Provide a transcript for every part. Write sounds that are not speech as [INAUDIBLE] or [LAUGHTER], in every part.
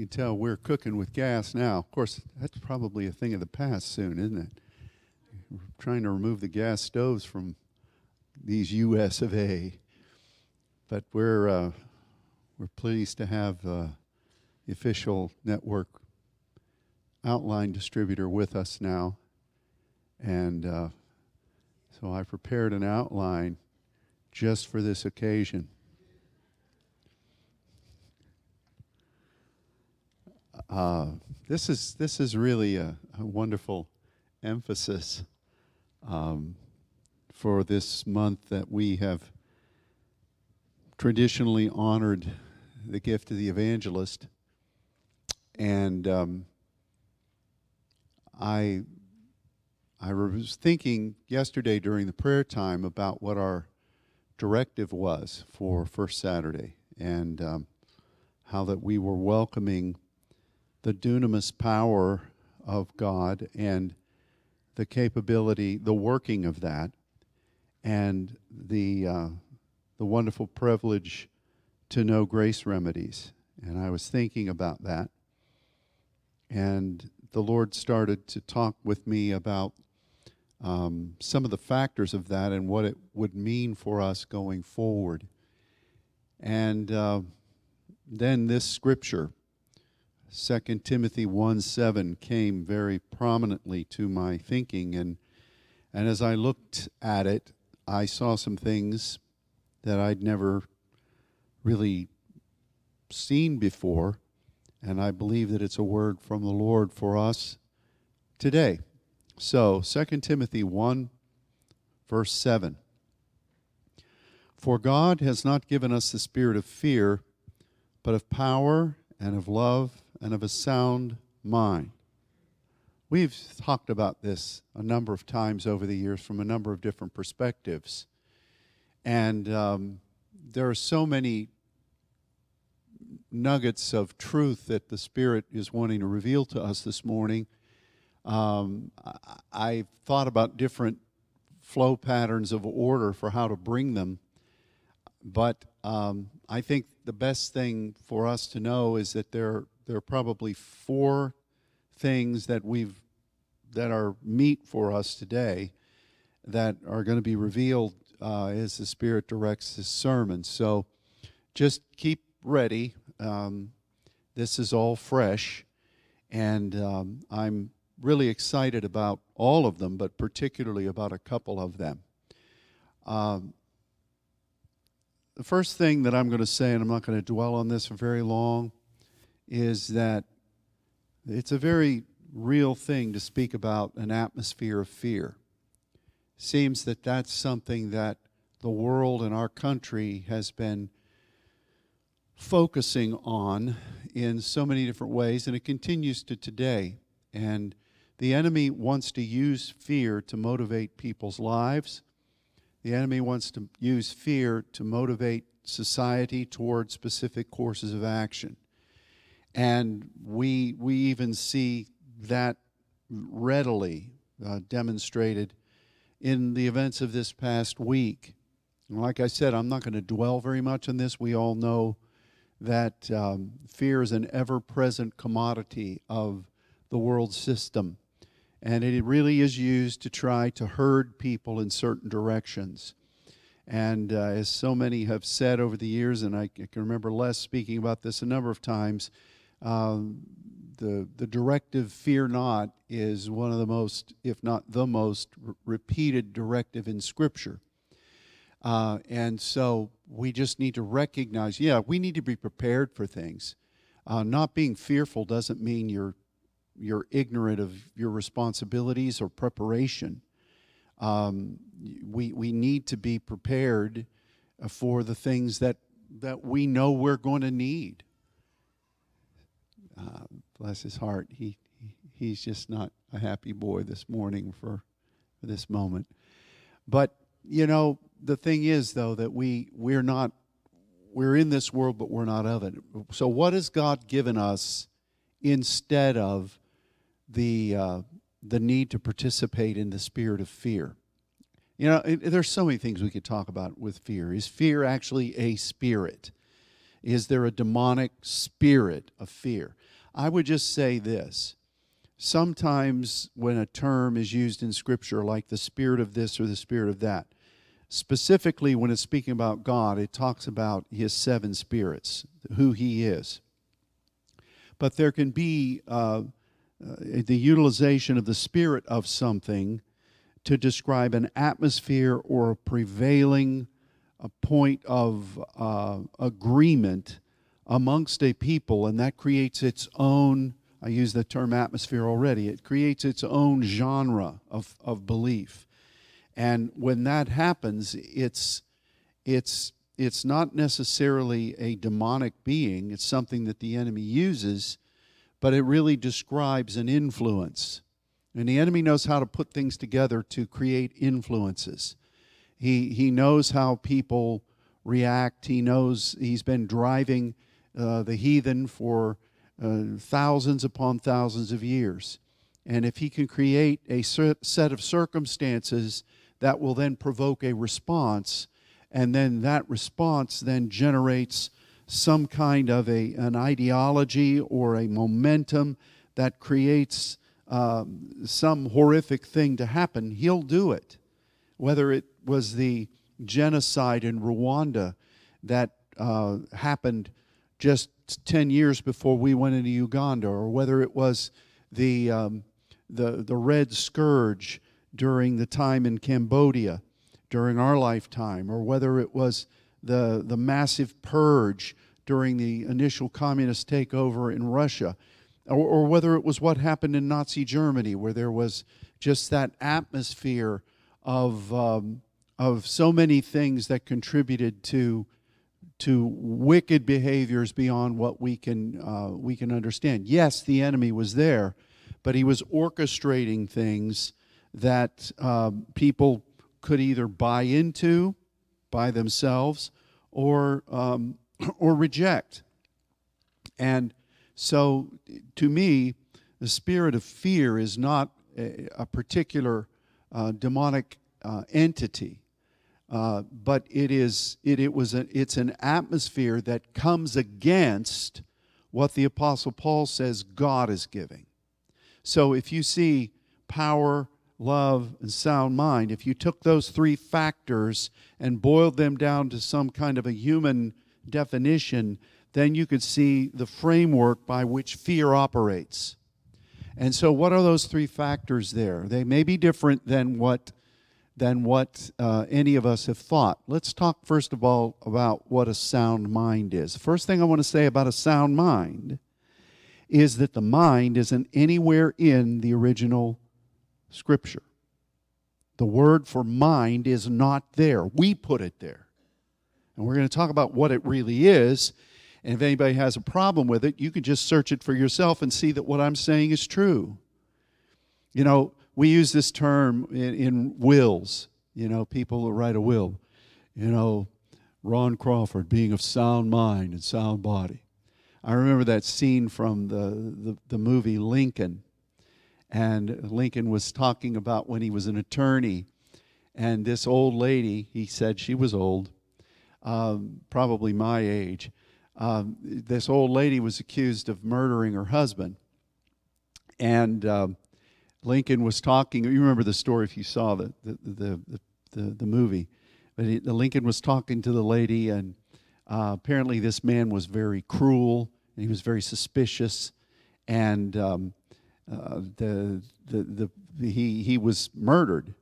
you can tell we're cooking with gas now. Of course, that's probably a thing of the past soon, isn't it? We're trying to remove the gas stoves from these U.S. of A. But we're uh, we're pleased to have uh, the official network outline distributor with us now, and uh, so I prepared an outline just for this occasion. Uh, this is this is really a, a wonderful emphasis um, for this month that we have traditionally honored the gift of the evangelist, and um, I I was thinking yesterday during the prayer time about what our directive was for First Saturday, and um, how that we were welcoming the dunamis power of God and the capability, the working of that, and the uh, the wonderful privilege to know grace remedies. And I was thinking about that, and the Lord started to talk with me about um, some of the factors of that and what it would mean for us going forward. And uh, then this scripture 2 Timothy 1 7 came very prominently to my thinking. And, and as I looked at it, I saw some things that I'd never really seen before. And I believe that it's a word from the Lord for us today. So, 2 Timothy 1, verse 7. For God has not given us the spirit of fear, but of power and of love and of a sound mind. We've talked about this a number of times over the years from a number of different perspectives. And um, there are so many nuggets of truth that the Spirit is wanting to reveal to us this morning. Um, I, thought about different flow patterns of order for how to bring them, but um, I think the best thing for us to know is that there there are probably four things that we've that are meat for us today that are going to be revealed uh, as the Spirit directs this sermon. So just keep ready. Um, this is all fresh, and um, I'm really excited about all of them, but particularly about a couple of them. Um, the first thing that I'm going to say, and I'm not going to dwell on this for very long, is that it's a very real thing to speak about an atmosphere of fear. Seems that that's something that the world and our country has been focusing on in so many different ways, and it continues to today. And the enemy wants to use fear to motivate people's lives. The enemy wants to use fear to motivate society toward specific courses of action. And we, we even see that readily uh, demonstrated in the events of this past week. And like I said, I'm not going to dwell very much on this. We all know that um, fear is an ever present commodity of the world system. And it really is used to try to herd people in certain directions. And uh, as so many have said over the years, and I, I can remember Les speaking about this a number of times, um, the, the directive, fear not, is one of the most, if not the most, r- repeated directive in Scripture. Uh, and so we just need to recognize, yeah, we need to be prepared for things. Uh, not being fearful doesn't mean you're you're ignorant of your responsibilities or preparation. Um, we we need to be prepared uh, for the things that that we know we're going to need uh, bless his heart, he, he, he's just not a happy boy this morning for, for this moment. But you know, the thing is though that we we're not we're in this world, but we're not of it. So, what has God given us instead of the uh, the need to participate in the spirit of fear? You know, it, there's so many things we could talk about with fear. Is fear actually a spirit? Is there a demonic spirit of fear? I would just say this. Sometimes when a term is used in Scripture, like the spirit of this or the spirit of that, specifically when it's speaking about God, it talks about his seven spirits, who he is. But there can be uh, uh, the utilization of the spirit of something to describe an atmosphere or a prevailing a point of uh, agreement amongst a people, and that creates its own. I use the term atmosphere already. It creates its own genre of, of belief. And when that happens, it's, it's, it's not necessarily a demonic being, it's something that the enemy uses, but it really describes an influence. And the enemy knows how to put things together to create influences. He, he knows how people react. He knows he's been driving uh, the heathen for uh, thousands upon thousands of years. And if he can create a set of circumstances that will then provoke a response, and then that response then generates some kind of a, an ideology or a momentum that creates um, some horrific thing to happen, he'll do it. Whether it was the genocide in Rwanda that uh, happened just 10 years before we went into Uganda, or whether it was the, um, the, the Red Scourge during the time in Cambodia during our lifetime, or whether it was the, the massive purge during the initial communist takeover in Russia, or, or whether it was what happened in Nazi Germany, where there was just that atmosphere of um, of so many things that contributed to to wicked behaviors beyond what we can uh, we can understand. Yes, the enemy was there, but he was orchestrating things that uh, people could either buy into by themselves or um, [CLEARS THROAT] or reject. And so, to me, the spirit of fear is not a, a particular uh, demonic uh, entity. Uh, but it is it, it was a, it's an atmosphere that comes against what the apostle paul says god is giving. So if you see power love and sound mind if you took those three factors and boiled them down to some kind of a human definition then you could see the framework by which fear operates. And so what are those three factors there? They may be different than what than what uh, any of us have thought. Let's talk first of all about what a sound mind is. First thing I want to say about a sound mind is that the mind isn't anywhere in the original scripture. The word for mind is not there. We put it there. And we're going to talk about what it really is. And if anybody has a problem with it, you can just search it for yourself and see that what I'm saying is true. You know, we use this term in, in wills. You know, people who write a will. You know, Ron Crawford being of sound mind and sound body. I remember that scene from the, the, the, movie Lincoln. And Lincoln was talking about when he was an attorney. And this old lady, he said she was old, um, probably my age. Um, this old lady was accused of murdering her husband. And um, Lincoln was talking. You remember the story if you saw the the the the, the movie, but he, the Lincoln was talking to the lady, and uh, apparently this man was very cruel and he was very suspicious, and um, uh, the, the the he he was murdered.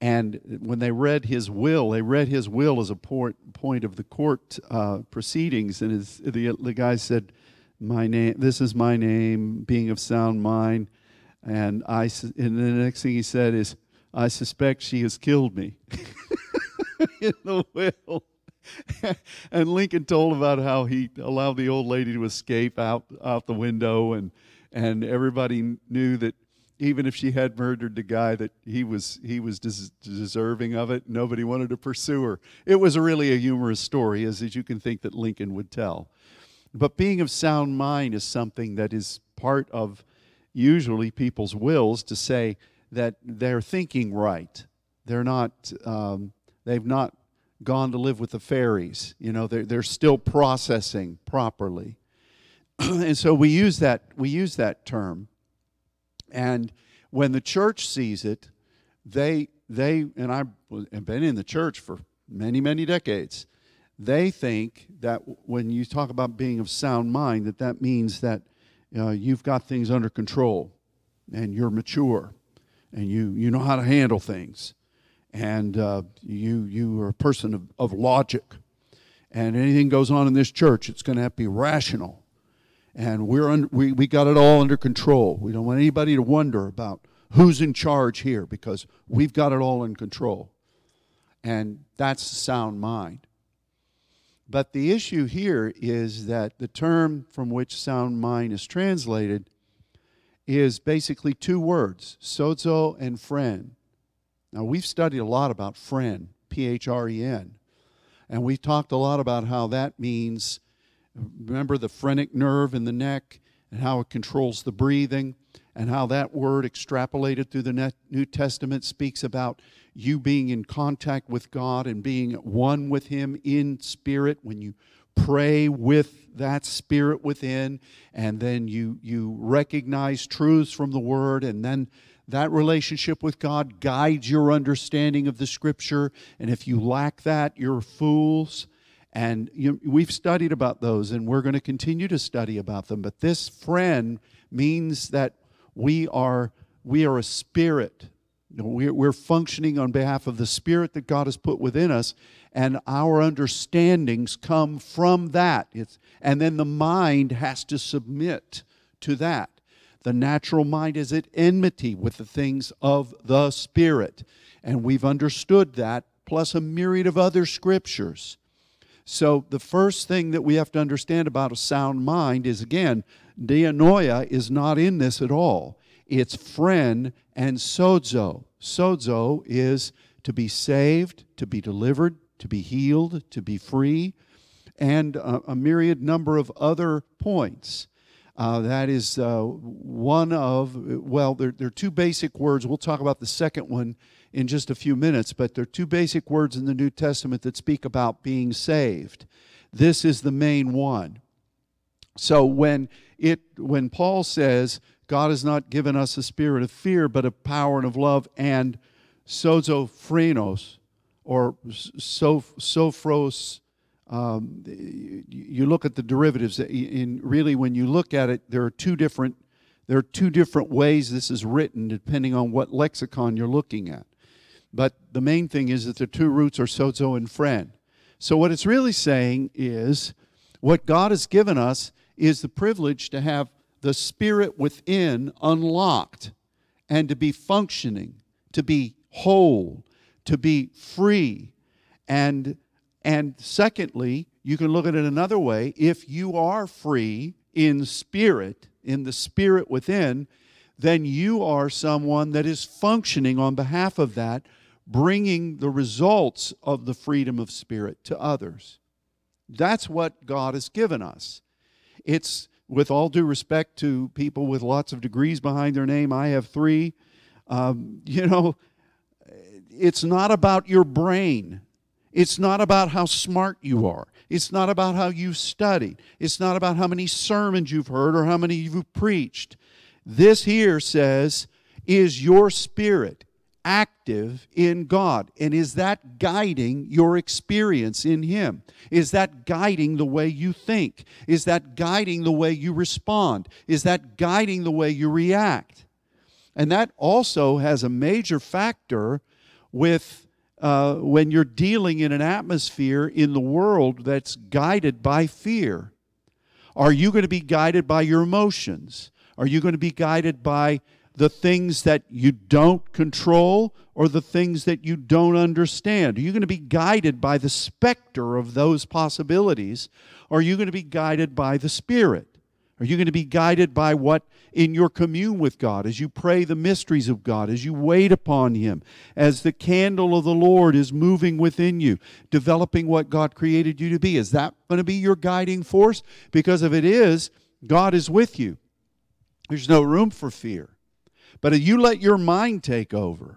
And when they read his will, they read his will as a point, point of the court uh, proceedings. And his, the, the guy said, "My name. This is my name. Being of sound mind." And I, and the next thing he said is, I suspect she has killed me [LAUGHS] in the will. [LAUGHS] and Lincoln told about how he allowed the old lady to escape out out the window, and and everybody knew that even if she had murdered the guy, that he was he was des- deserving of it. Nobody wanted to pursue her. It was really a humorous story, as, as you can think that Lincoln would tell. But being of sound mind is something that is part of usually people's wills to say that they're thinking right. They're not, um, they've not gone to live with the fairies. You know, they're, they're still processing properly. [CLEARS THROAT] and so we use that we use that term. And when the church sees it, they they and I have been in the church for many many decades. They think that when you talk about being of sound mind, that that means that uh, you've got things under control, and you're mature, and you you know how to handle things, and uh, you you are a person of, of logic, and anything goes on in this church, it's going to have to be rational and we're we, we got it all under control. We don't want anybody to wonder about who's in charge here because we've got it all in control. And that's sound mind. But the issue here is that the term from which sound mind is translated is basically two words, sozo and phren. Now, we've studied a lot about phren, P H R E N, and we've talked a lot about how that means Remember the phrenic nerve in the neck and how it controls the breathing, and how that word extrapolated through the New Testament speaks about you being in contact with God and being one with Him in spirit. When you pray with that spirit within and then you you recognize truths from the word and then that relationship with God guides your understanding of the scripture. And if you lack that you're fools. And you, we've studied about those, and we're going to continue to study about them. But this phren means that we are we are a spirit. we're, we're functioning on behalf of the spirit that God has put within us, and our understandings come from that. It's, and then the mind has to submit to that. The natural mind is at enmity with the things of the spirit, and we've understood that, plus a myriad of other scriptures. So, the first thing that we have to understand about a sound mind is again, dianoia is not in this at all. It's phren and sozo. Sozo is to be saved, to be delivered, to be healed, to be free, and a, a myriad number of other points. Uh, that is uh, one of, well, there, there are two basic words. We'll talk about the second one in just a few minutes, but there are two basic words in the New Testament that speak about being saved. This is the main one. So when it when Paul says God has not given us a spirit of fear, but of power and of love and sozophrenos or sophros, um, you look at the derivatives. In really, when you look at it, there are two different there are two different ways this is written, depending on what lexicon you're looking at. But the main thing is that the two roots are sozo and phren. So, what it's really saying is what God has given us is the privilege to have the spirit within unlocked and to be functioning, to be whole, to be free. And, and secondly, you can look at it another way. If you are free in spirit, in the spirit within, then you are someone that is functioning on behalf of that bringing the results of the freedom of spirit to others. That's what God has given us. It's, with all due respect to people with lots of degrees behind their name, I have three. Um, you know, it's not about your brain. It's not about how smart you are. It's not about how you've studied. It's not about how many sermons you've heard or how many you've preached. This here says, is your spirit active in God? And is that guiding your experience in Him? Is that guiding the way you think? Is that guiding the way you respond? Is that guiding the way you react? And that also has a major factor with uh, when you're dealing in an atmosphere in the world that's guided by fear. Are you going to be guided by your emotions? Are you going to be guided by the things that you don't control or the things that you don't understand? Are you going to be guided by the specter of those possibilities? Or are you going to be guided by the Spirit? Are you going to be guided by what in your commune with God, as you pray the mysteries of God, as you wait upon Him, as the candle of the Lord is moving within you, developing what God created you to be? Is that going to be your guiding force? Because if it is, God is with you. There's no room for fear. But if you let your mind take over,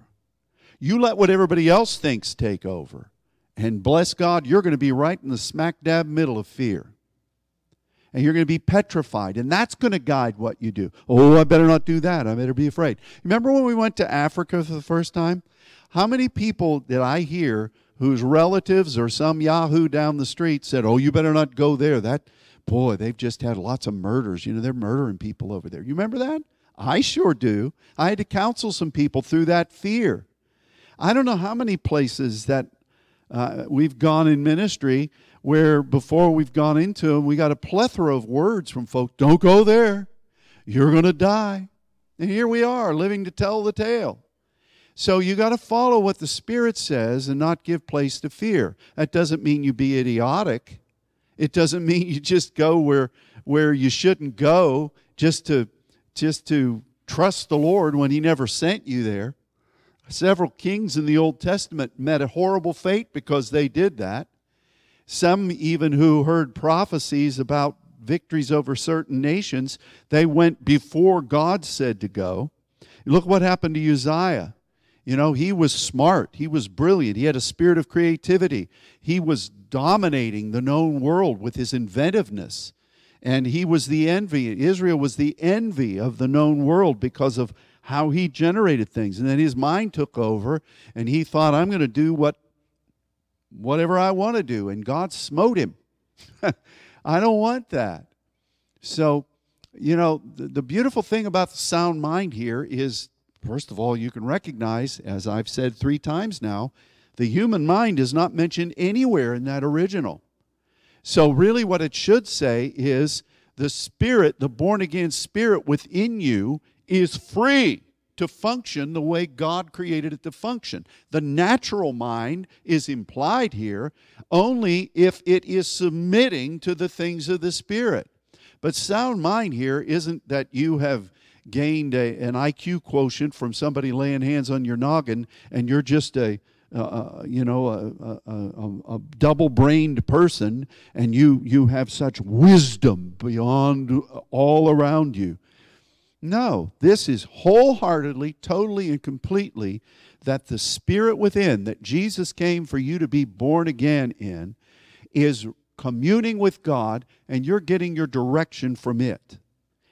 you let what everybody else thinks take over, And bless God, you're going to be right in the smack dab middle of fear. And you're going to be petrified. And that's going to guide what you do. Oh, I better not do that. I better be afraid. Remember when we went to Africa for the first time? How many people did I hear whose relatives or some Yahoo down the street said, Oh, you better not go there? That, boy, they've just had lots of murders. You know, they're murdering people over there. You remember that? I sure do. I had to counsel some people through that fear. I don't know how many places that uh, we've gone in ministry where before we've gone into them, we got a plethora of words from folks don't go there, you're going to die. And here we are living to tell the tale. So you got to follow what the Spirit says and not give place to fear. That doesn't mean you be idiotic. It doesn't [LAUGHS] mean you just go where where you shouldn't go just to just to trust the Lord when he never sent you there. Several kings in the Old Testament met a horrible fate because they did that. Some, even who heard prophecies about victories over certain nations, they went before God said to go. Look what happened to Uzziah. You know, he was smart, he was brilliant, he had a spirit of creativity, he was dominating the known world with his inventiveness. And he was the envy. Israel was the envy of the known world because of how he generated things. And then his mind took over and he thought, I'm going to do what whatever I want to do. And God smote him. [LAUGHS] I don't want that. So, you know, the, the, beautiful thing about the sound mind here is, first of all, you can recognize, as I've said three times now, the human mind is not mentioned anywhere in that original. So, really, what it should say is the spirit, the born again spirit within you, is free to function the way God created it to function. The natural mind is implied here only if it is submitting to the things of the Spirit. But sound mind here isn't that you have gained a, an IQ quotient from somebody laying hands on your noggin and you're just a uh, uh you know, a, a, a double-brained person, and you you have such wisdom beyond all around you. No, this is wholeheartedly, totally, and completely that the spirit within, that Jesus came for you to be born again in, is communing with God, and you're getting your direction from it.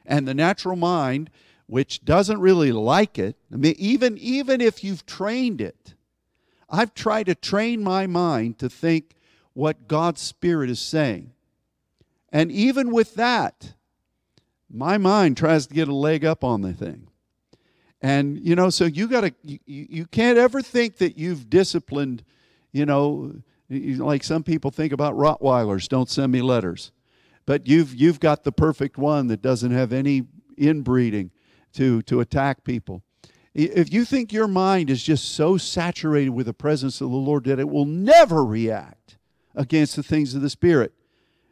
And the natural mind, which doesn't really like it, I mean, even, even if you've trained it, I've tried to train my mind to think what God's Spirit is saying. And even with that, my mind tries to get a leg up on the thing. And, you know, so you got to, you, you can't ever think that you've disciplined, you know, like some people think about Rottweilers, don't send me letters. But you've, you've got the perfect one that doesn't have any inbreeding to, to attack people. If you think your mind is just so saturated with the presence of the Lord that it will never react against the things of the Spirit,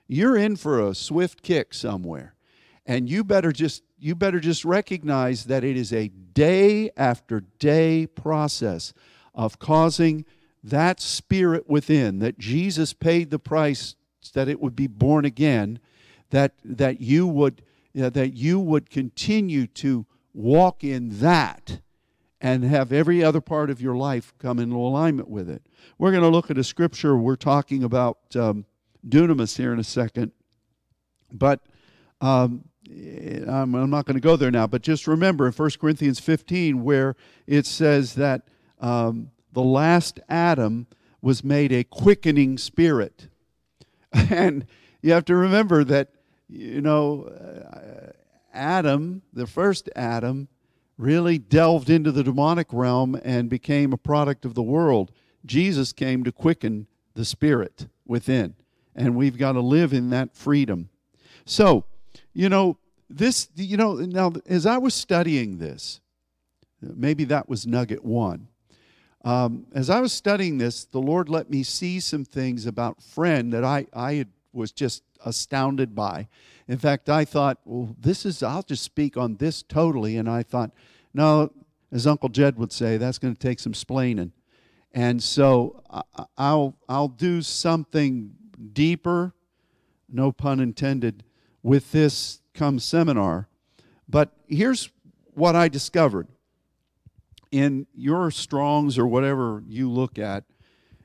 you're in for a swift kick somewhere. And you better just you better just recognize that it is a day after day process of causing that spirit within that Jesus paid the price that it would be born again that that you would you know, that you would continue to walk in that and have every other part of your life come into alignment with it. We're going to look at a scripture. We're talking about um, dunamis here in a second, but um, I'm, I'm not going to go there now, but just remember in 1 Corinthians 15 where it says that um, the last Adam was made a quickening spirit. [LAUGHS] And you have to remember that, you know, uh, Adam, the first Adam, really delved into the demonic realm and became a product of the world. Jesus came to quicken the spirit within, and we've got to live in that freedom. So, you know, this, you know, now as I was studying this, maybe that was nugget one. Um, as I was studying this, the Lord let me see some things about phren that I, I was just astounded by. In fact, I thought, well, this is, I'll just speak on this totally. And I thought, no, as Uncle Jed would say, that's going to take some splaining. And so I'll, I'll do something deeper, no pun intended, with this come seminar. But here's what I discovered in your Strongs or whatever you look at.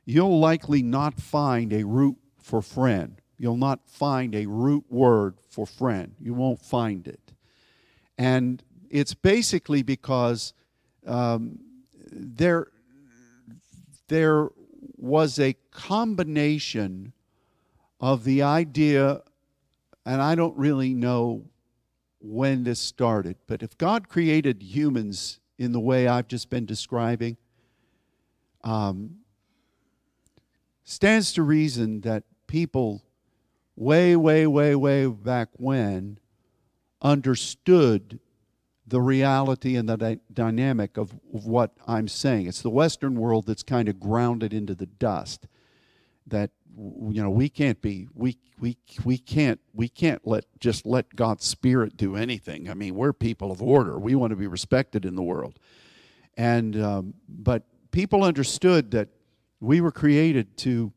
you'll likely not find a root for phren. You'll not find a root word for phren. You won't find it. And it's basically because um, there, there was a combination of the idea, and I don't really know when this started, but if God created humans in the way I've just been describing, um, stands to reason that people way, way, way, way back when understood the reality and the dynamic of, of what I'm saying. It's the Western world that's kind of grounded into the dust. That you know we can't be we we we can't we can't let just let God's spirit do anything. I mean, we're people of order. We want to be respected in the world, and um, but people understood that we were created to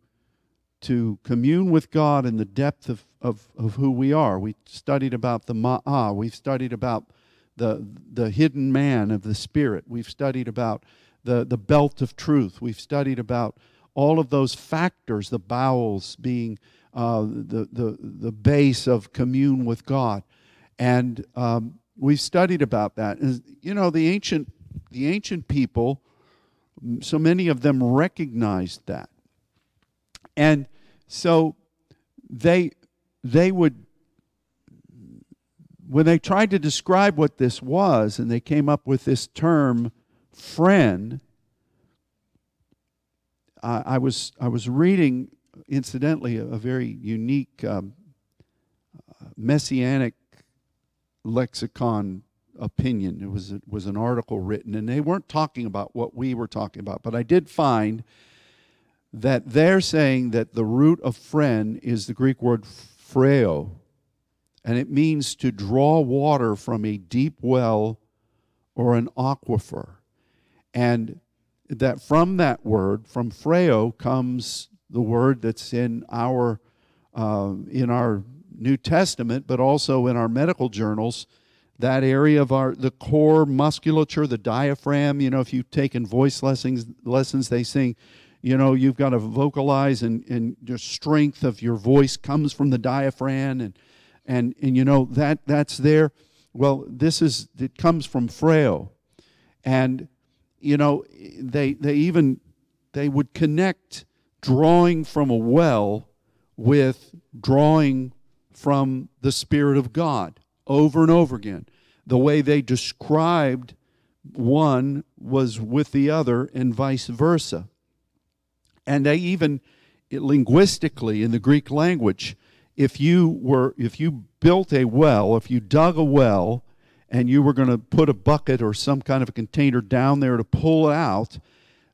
to commune with God in the depth of, of, of who we are. We studied about the Ma'ah. We've studied about the, the hidden man of the Spirit. We've studied about the, the belt of truth. We've studied about all of those factors, the bowels being uh, the, the, the base of commune with God. And um, we've studied about that. And, you know, the ancient, the ancient people, so many of them recognized that. And so they they would when they tried to describe what this was and they came up with this term phren uh, I was I was reading incidentally a, a very unique um, messianic lexicon opinion. It was it was an article written and they weren't talking about what we were talking about but I did find that they're saying that the root of phren is the Greek word phreo, and it means to draw water from a deep well or an aquifer. And that from that word, from phreo, comes the word that's in our uh, in our New Testament, but also in our medical journals. That area of our the core musculature, the diaphragm. You know, if you've taken voice lessons, lessons they sing you know you've got to vocalize and, and the strength of your voice comes from the diaphragm and and and you know that that's there. Well this is it comes from phreo and you know they they even they would connect drawing from a well with drawing from the spirit of god over and over again. The way they described one was with the other and vice versa and they even linguistically in the Greek language, if you were if you built a well, if you dug a well and you were going to put a bucket or some kind of a container down there to pull it out,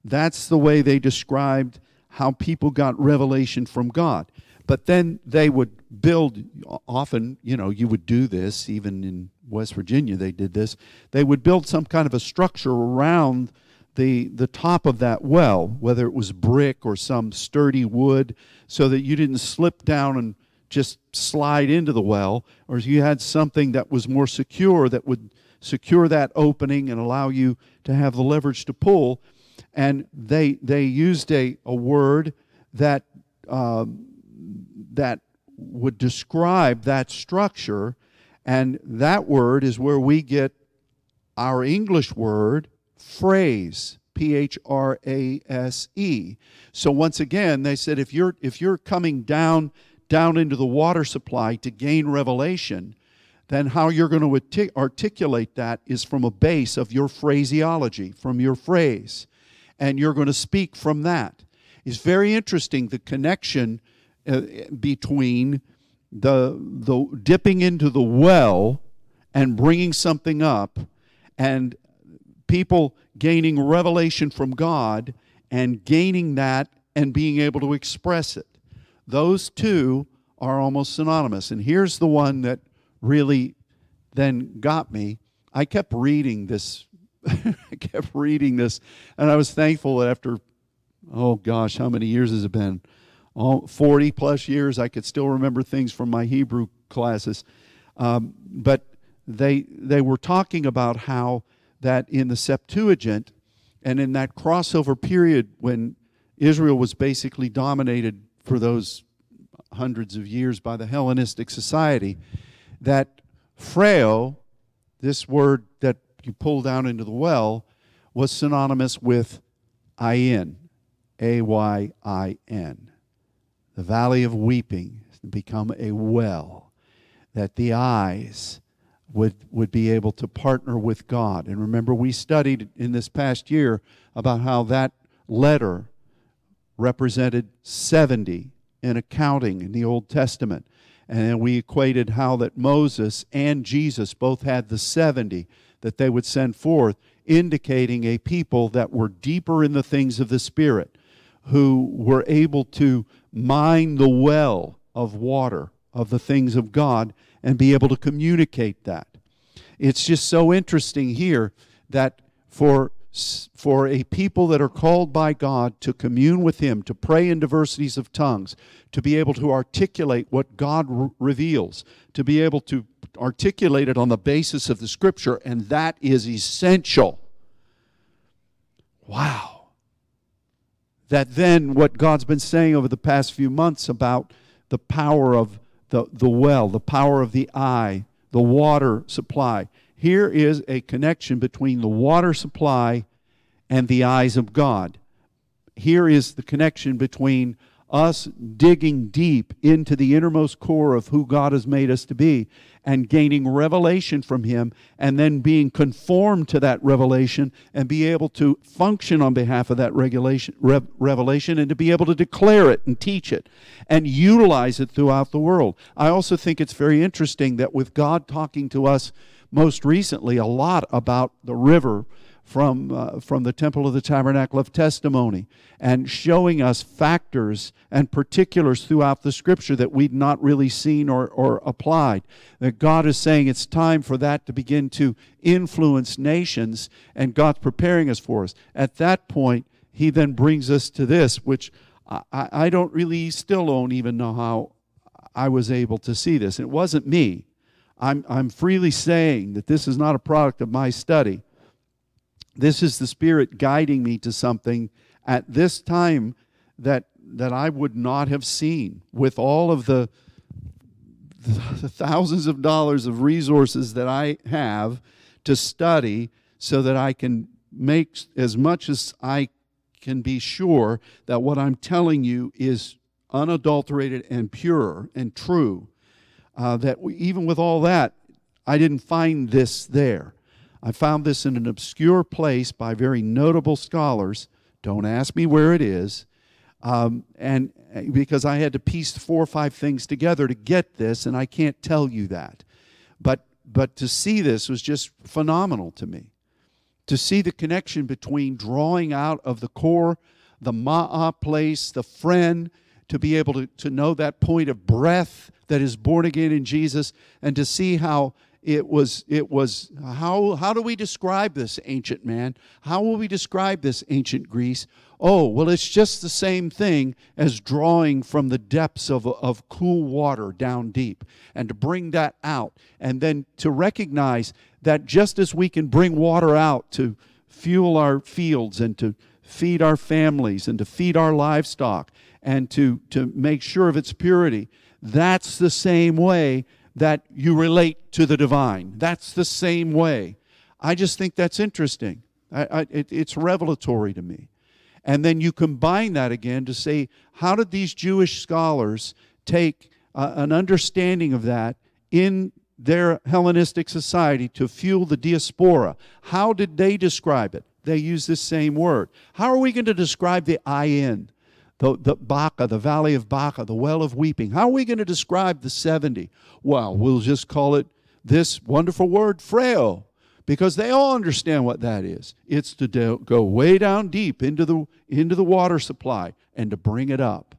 that's the way they described how people got revelation from God. But then they would build often, you know, you would do this even in West Virginia they did this. They would build some kind of a structure around the, the top of that well, whether it was brick or some sturdy wood, so that you didn't slip down and just slide into the well, or you had something that was more secure that would secure that opening and allow you to have the leverage to pull. And they, they used a, a word that, um, that would describe that structure, and that word is where we get our English word phrase. P H R A S E. So once again, they said if you're if you're coming down down into the water supply to gain revelation, then how you're going to articulate that is from a base of your phraseology, from your phrase, and you're going to speak from that. It's very interesting the connection uh, between the the dipping into the well and bringing something up and people gaining revelation from God and gaining that and being able to express it. Those two are almost synonymous. And here's the one that really then got me. I kept reading this. [LAUGHS] I kept reading this, and I was thankful that after, oh gosh, how many years has it been? Oh, 40 plus years, I could still remember things from my Hebrew classes. Um, but they, they were talking about how that in the Septuagint and in that crossover period when Israel was basically dominated for those hundreds of years by the Hellenistic society, that Phrao, this word that you pull down into the well, was synonymous with Ayin, A Y I N. The valley of weeping become a well, that the eyes would, would be able to partner with God. And remember, we studied in this past year about how that letter represented 70 in accounting in the Old Testament. And we equated how that Moses and Jesus both had the 70 that they would send forth, indicating a people that were deeper in the things of the Spirit, who were able to mine the well of water of the things of God and be able to communicate that. It's just so interesting here that for for a people that are called by God to commune with Him, to pray in diversities of tongues, to be able to articulate what God re- reveals, to be able to articulate it on the basis of the Scripture, and that is essential. Wow. That then, what God's been saying over the past few months about the power of the, the well, the power of the eye, the water supply. Here is a connection between the water supply and the eyes of God. Here is the connection between us digging deep into the innermost core of who God has made us to be and gaining revelation from Him and then being conformed to that revelation and be able to function on behalf of that regulation, rev, revelation and to be able to declare it and teach it and utilize it throughout the world. I also think it's very interesting that with God talking to us most recently a lot about the river from, uh, from the Temple of the Tabernacle of Testimony and showing us factors and particulars throughout the Scripture that we'd not really seen or, or applied. That God is saying it's time for that to begin to influence nations, and God's preparing us for us. At that point, He then brings us to this, which I, I don't really still don't even know how I was able to see this. It wasn't me. I'm, I'm freely saying that this is not a product of my study this is the Spirit guiding me to something at this time that, that I would not have seen with all of the, the thousands of dollars of resources that I have to study so that I can make as much as I can be sure that what I'm telling you is unadulterated and pure and true. Uh, that we, even with all that, I didn't find this there. I found this in an obscure place by very notable scholars. Don't ask me where it is. Um, and uh, because I had to piece four or five things together to get this, and I can't tell you that. But, but to see this was just phenomenal to me. To see the connection between drawing out of the core, the Ma'ah place, the phren, to be able to, to know that point of breath that is born again in Jesus, and to see how it was it was how how do we describe this ancient man? How will we describe this ancient greece? Oh well it's just the same thing as drawing from the depths of, of cool water down deep and to bring that out and then to recognize that just as we can bring water out to fuel our fields and to feed our families and to feed our livestock and to to make sure of its purity that's the same way that you relate to the divine. That's the same way. I just think that's interesting. I, I, it, it's revelatory to me. And then you combine that again to say, how did these Jewish scholars take uh, an understanding of that in their Hellenistic society to fuel the diaspora? How did they describe it? They use this same word. How are we going to describe the ayin? The, the Baca, the valley of Baca, the well of weeping. How are we going to describe the 70? Well, we'll just call it this wonderful word, Phrao, because they all understand what that is. It's to do, go way down deep into the, into the water supply and to bring it up.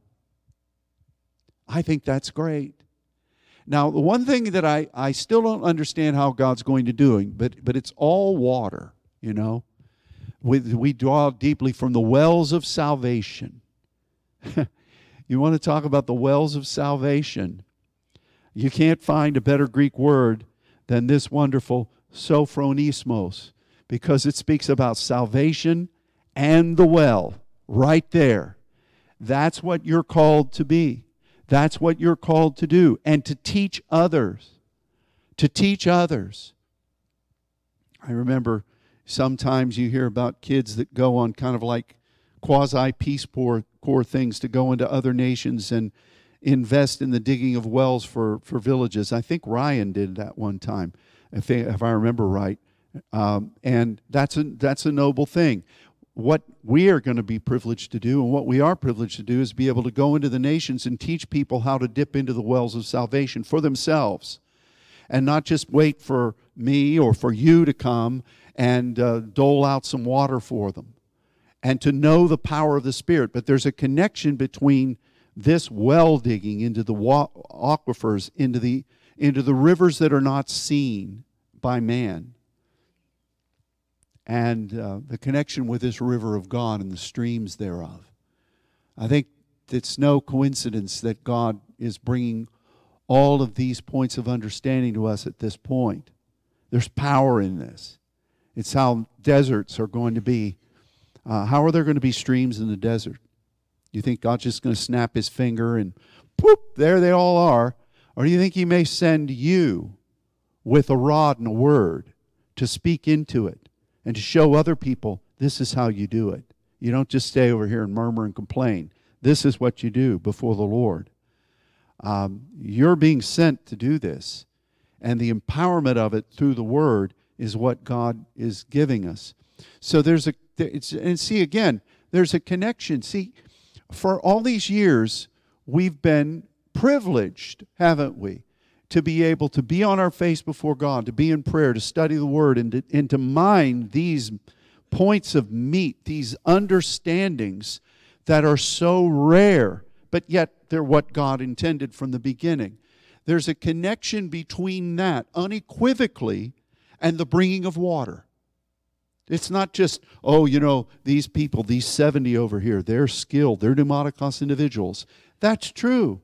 I think that's great. Now, the one thing that I, I still don't understand how God's going to do, but, but it's all water, you know. We, we draw deeply from the wells of salvation. [LAUGHS] you want to talk about the wells of salvation. You can't find a better Greek word than this wonderful sophronismos because it speaks about salvation and the well right there. That's what you're called to be. That's what you're called to do, and to teach others. To teach others. I remember sometimes you hear about kids that go on kind of like quasi peace corps, corps things to go into other nations and invest in the digging of wells for, for villages. I think Ryan did that one time, if, they, if I remember right. Um, and that's a, that's a noble thing. What we are going to be privileged to do, and what we are privileged to do, is be able to go into the nations and teach people how to dip into the wells of salvation for themselves and not just wait for me or for you to come and uh, dole out some water for them and to know the power of the Spirit. But there's a connection between this well digging into the wa- aquifers, into the, into the rivers that are not seen by man, and uh, the connection with this river of God and the streams thereof. I think it's no coincidence that God is bringing all of these points of understanding to us at this point. There's power in this. It's how deserts are going to be. Uh, how are there going to be streams in the desert? You think God's just going to snap his finger and poof, there they all are? Or do you think he may send you with a rod and a word to speak into it and to show other people this is how you do it? You don't just stay over here and murmur and complain. This is what you do before the Lord. Um, you're being sent to do this. And the empowerment of it through the Word is what God is giving us. So there's a, and see again, there's a connection. See, for all these years, we've been privileged, haven't we, to be able to be on our face before God, to be in prayer, to study the Word, and to, and to mine these points of meat, these understandings that are so rare, but yet they're what God intended from the beginning. There's a connection between that unequivocally and the bringing of water. It's not just, oh, you know, these people, these 70 over here, they're skilled, they're pneumatikos individuals. That's true.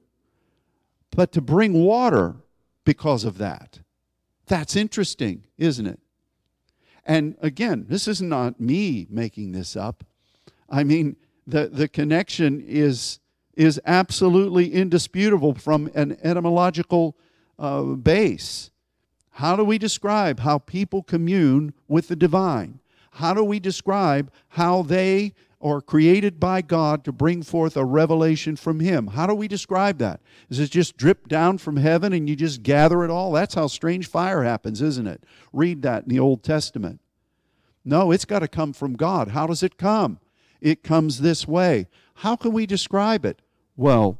But to bring water because of that, that's interesting, isn't it? And again, this is not me making this up. I mean, the, the connection is is absolutely indisputable from an etymological uh, base. How do we describe how people commune with the divine? How do we describe how they are created by God to bring forth a revelation from Him? How do we describe that? Is it just drip down from heaven and you just gather it all? That's how strange fire happens, isn't it? Read that in the Old Testament. No, it's got to come from God. How does it come? It comes this way. How can we describe it? Well,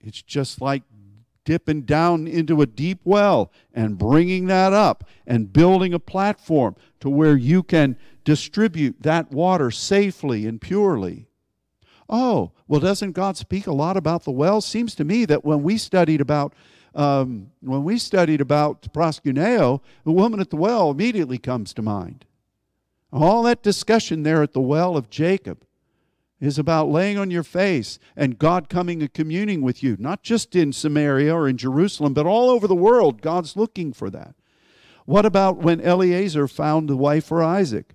it's just like dipping down into a deep well and bringing that up and building a platform to where you can distribute that water safely and purely. Oh, well, doesn't God speak a lot about the well? Seems to me that when we studied about um, when we studied about proskuneo, the woman at the well immediately comes to mind. All that discussion there at the well of Jacob is about laying on your face and God coming and communing with you, not just in Samaria or in Jerusalem, but all over the world. God's looking for that. What about when Eliezer found the wife for Isaac?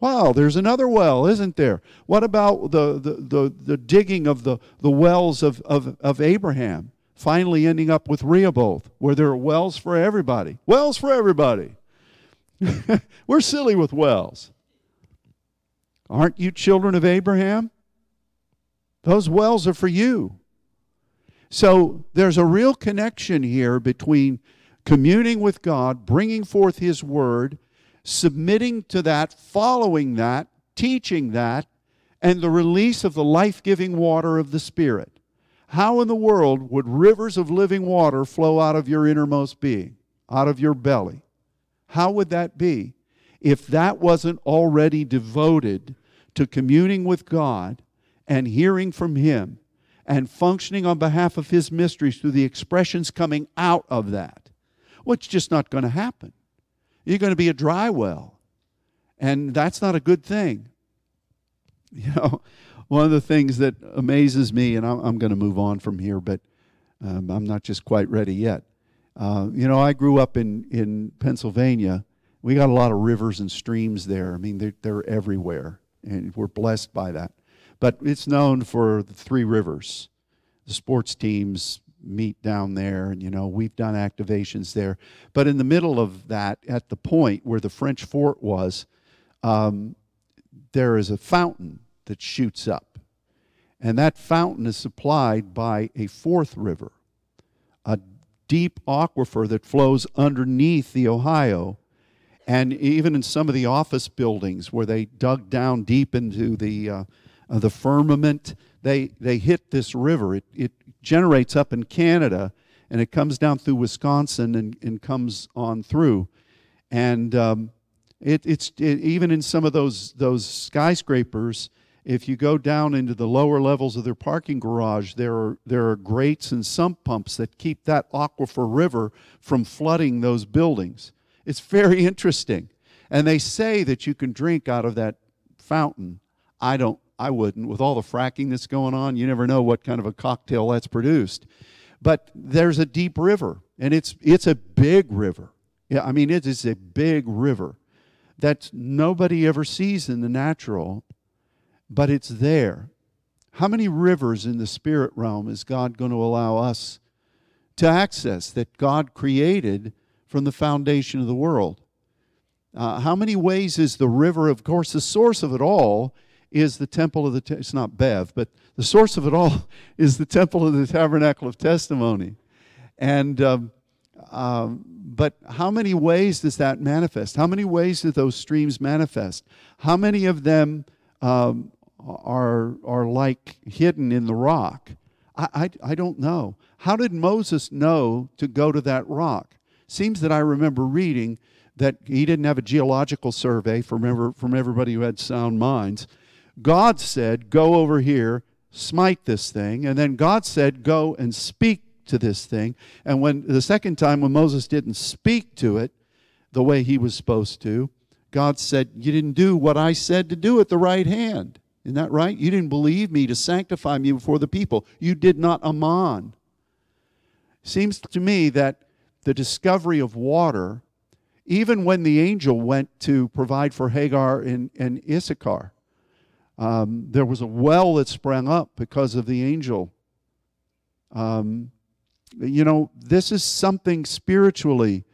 Wow, there's another well, isn't there? What about the, the, the, the digging of the, the wells of, of, of Abraham, finally ending up with Rehoboth, where there are wells for everybody? Wells for everybody. [LAUGHS] We're silly with wells. Aren't you children of Abraham? Those wells are for you. So there's a real connection here between communing with God, bringing forth His Word, submitting to that, following that, teaching that, and the release of the life giving water of the Spirit. How in the world would rivers of living water flow out of your innermost being, out of your belly? How would that be if that wasn't already devoted to communing with God and hearing from Him and functioning on behalf of His mysteries through the expressions coming out of that. Well, it's just not going to happen. You're going to be a dry well. And that's not a good thing. [LAUGHS] You know, one of the things that amazes me, and I'm, I'm going to move on from here, but um, I'm not just quite ready yet. Uh, you know, I grew up in, in Pennsylvania. We got a lot of rivers and streams there. I mean, they're, they're everywhere and we're blessed by that. but it's known for the three rivers. The sports teams meet down there, and you know we've done activations there. But in the middle of that, at the point where the French fort was, um, there is a fountain that shoots up, and that fountain is supplied by a fourth river, a deep aquifer that flows underneath the Ohio. And even in some of the office buildings where they dug down deep into the, uh, uh, the firmament, they, they hit this river. It, it generates up in Canada and it comes down through Wisconsin and, and comes on through. And um, it, it's it, even in some of those, those skyscrapers, if you go down into the lower levels of their parking garage, there are, there are grates and sump pumps that keep that aquifer river from flooding those buildings. It's very [LAUGHS] interesting. And they say that you can drink out of that fountain. I don't, I wouldn't. With all the fracking that's going on, you never know what kind of a cocktail that's produced. But there's a deep river, and it's, it's a big river. Yeah, I mean, it is a big river that nobody ever sees in the natural but it's there. How many rivers in the spirit realm is God going to allow us to access that God created from the foundation of the world? Uh, how many ways is the river? Of course, the source of it all is the temple of the. Te- it's not Bev, but the source of it all [LAUGHS] is the temple of the tabernacle of testimony, and. Um, um, but how many ways does that manifest? How many ways do those streams manifest? How many of them um, are, are like hidden in the rock? I, I, I don't know. How did Moses know to go to that rock? Seems that I remember reading that he didn't have a geological survey from, ever, from everybody who had sound minds. God said, Go over here, smite this thing. And then God said, Go and speak to this thing. And when the second time, when Moses didn't speak to it the way he was supposed to, God said, You didn't do what I said to do at the right hand. Isn't that right? You didn't believe me to sanctify me before the people. You did not aman. Seems to me that the discovery of water, even when the angel went to provide for Hagar and, and Issachar, um, there was a well that sprang up because of the angel. Um, you know, this is something spiritually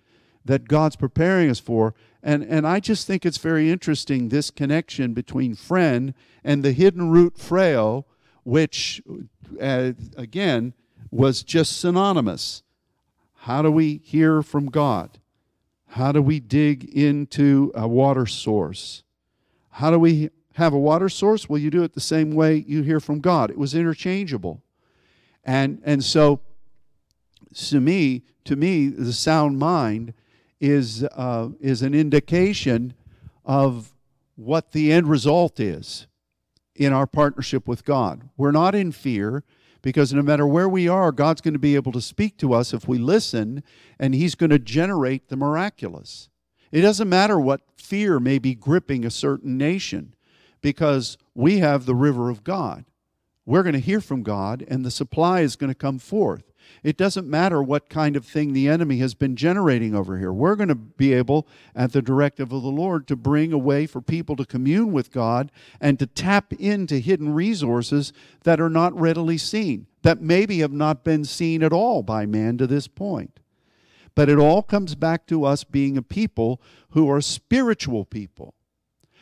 that God's preparing us for. And, and I just think it's very interesting this connection between phren and the hidden root Phrao, which, uh, again, was just synonymous. How do we hear from God? How do we dig into a water source? How do we have a water source? Well, you do it the same way you hear from God. It was interchangeable. And, and so, to me, to me, the sound mind is, uh, is an indication of what the end result is in our partnership with God. We're not in fear because no matter where we are, God's going to be able to speak to us if we listen, and He's going to generate the miraculous. It doesn't matter what fear may be gripping a certain nation because we have the river of God. We're going to hear from God, and the supply is going to come forth. It doesn't matter what kind of thing the enemy has been generating over here. We're going to be able, at the directive of the Lord, to bring a way for people to commune with God and to tap into hidden resources that are not readily seen, that maybe have not been seen at all by man to this point. But it all comes back to us being a people who are spiritual people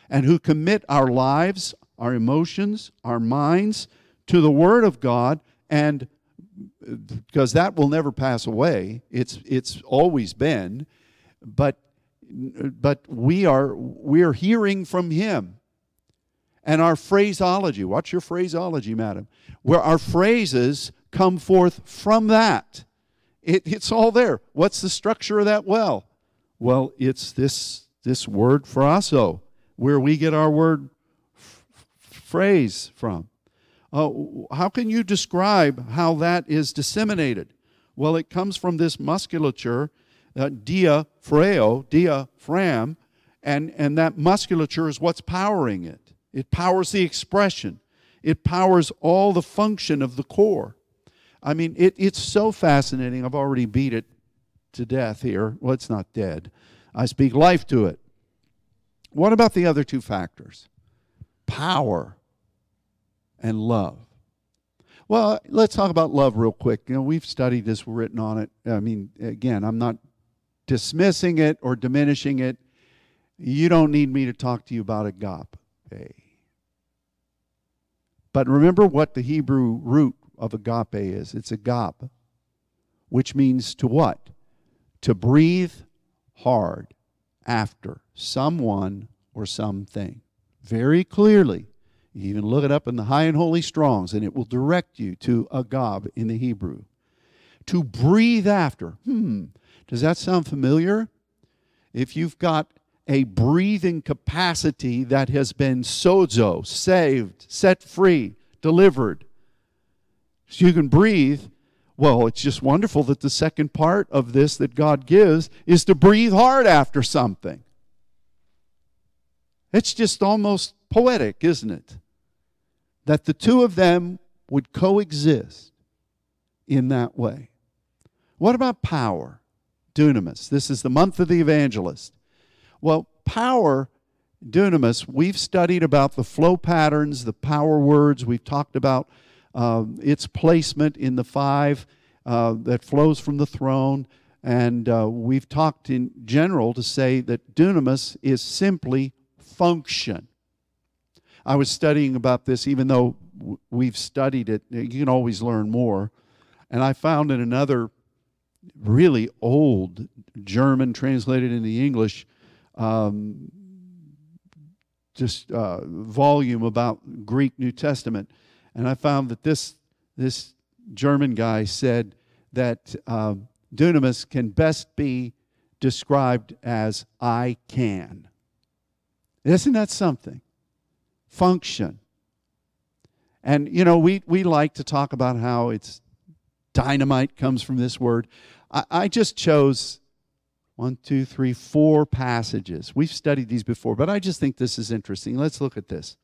and who commit our lives, our emotions, our minds to the Word of God and because that will never pass away. It's it's always been, but but we are we are hearing from Him, and our phraseology. What's your phraseology, madam? Where our phrases come forth from that. It, it's all there. What's the structure of that well? Well, it's this this word phraso, where we get our word f- phrase from. Uh, how can you describe how that is disseminated? Well, it comes from this musculature, uh, diaphrao, diaphragm, and, and that musculature is what's powering it. It powers the expression, it powers all the function of the core. I mean, it, it's so fascinating. I've already beat it to death here. Well, it's not dead. I speak life to it. What about the other two factors? Power and love. Well, let's talk about love real quick. You know, we've studied this, we're written on it. I mean, again, I'm not dismissing it or diminishing it. You don't need me to talk to you about agape. But remember what the Hebrew root of agape is it's agab, which means to what? To breathe hard after someone or something. Very clearly. You even look it up in the High and Holy Strongs, and it will direct you to agab in the Hebrew. To breathe after. Hmm. Does that sound familiar? If you've got a breathing capacity that has been sozo, saved, set free, delivered, so you can breathe. Well, it's just wonderful that the second part of this that God gives is to breathe hard after something. It's just almost poetic, isn't it? That the two of them would coexist in that way. What about power? Dunamis. This is the month of the evangelist. Well, power, dunamis, we've studied about the flow patterns, the power words. We've talked about um, its placement in the five uh, that flows from the throne. And uh, we've talked in general to say that dunamis is simply function. I was studying about this, even though we've studied it, you can always learn more. And I found in another really old German translated into English um, just uh, volume about Greek New Testament, and I found that this this German guy said that uh, dunamis can best be described as I can. Isn't that something? Function. And you know, we we like to talk about how it's dynamite comes from this word. I, I just chose one, two, three, four passages. We've studied these before, but I just think this is interesting. Let's look at this.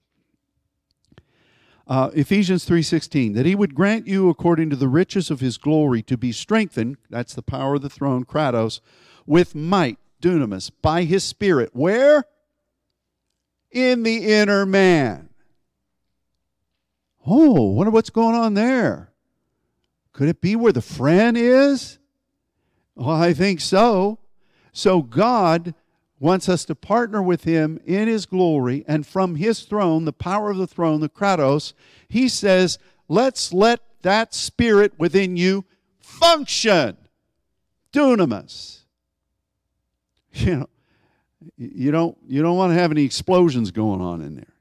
Uh, Ephesians 3:16 that he would grant you according to the riches of his glory to be strengthened that's the power of the throne kratos with might dunamis by his spirit. Where? In the inner man. Oh wonder what's going on there. Could it be where the phren is? Well i think so. So God wants us to partner with him in his glory and from his throne, the power of the throne, the kratos, he says, let's let that spirit within you function. Dunamis. [LAUGHS] You know, you don't you don't want to have any explosions going on in there.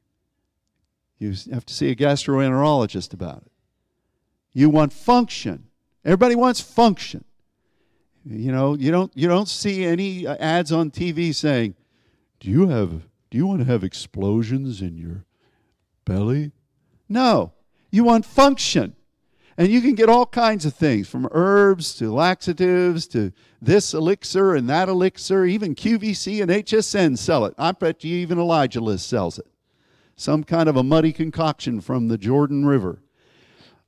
You have to see a gastroenterologist about it. You want function. Everybody wants function. You know, you don't you don't see any uh, ads on TV saying, "Do you have do you want to have explosions in your belly?" No. You want function. And you can get all kinds of things from herbs to laxatives to this elixir and that elixir. Even QVC and HSN sell it. I bet you even Elijah List sells it. Some kind of a muddy concoction from the Jordan River.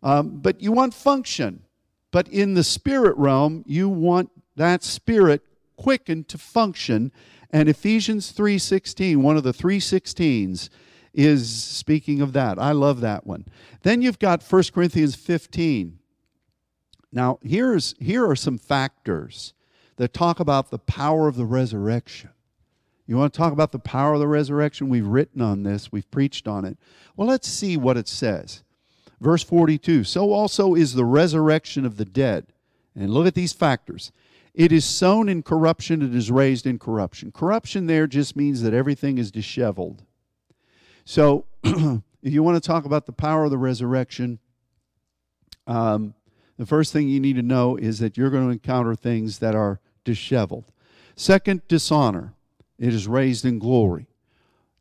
Um, but you want function. But in the spirit realm, you want that spirit quickened to function. And Ephesians 3:16, one of the 316s, is speaking of that. I love that one. Then you've got 1 Corinthians 15. Now, here's here are some factors that talk about the power of the resurrection. You want to talk about the power of the resurrection? We've written on this, we've preached on it. Well, let's see what it says. Verse 42 So also is the resurrection of the dead. And look at these factors. It is sown in corruption, it is raised in corruption. Corruption there just means that everything is disheveled. So, [CLEARS THROAT] if you want to talk about the power of the resurrection, um, the first thing you need to know is that you're going to encounter things that are disheveled. Second, dishonor. It is raised in glory.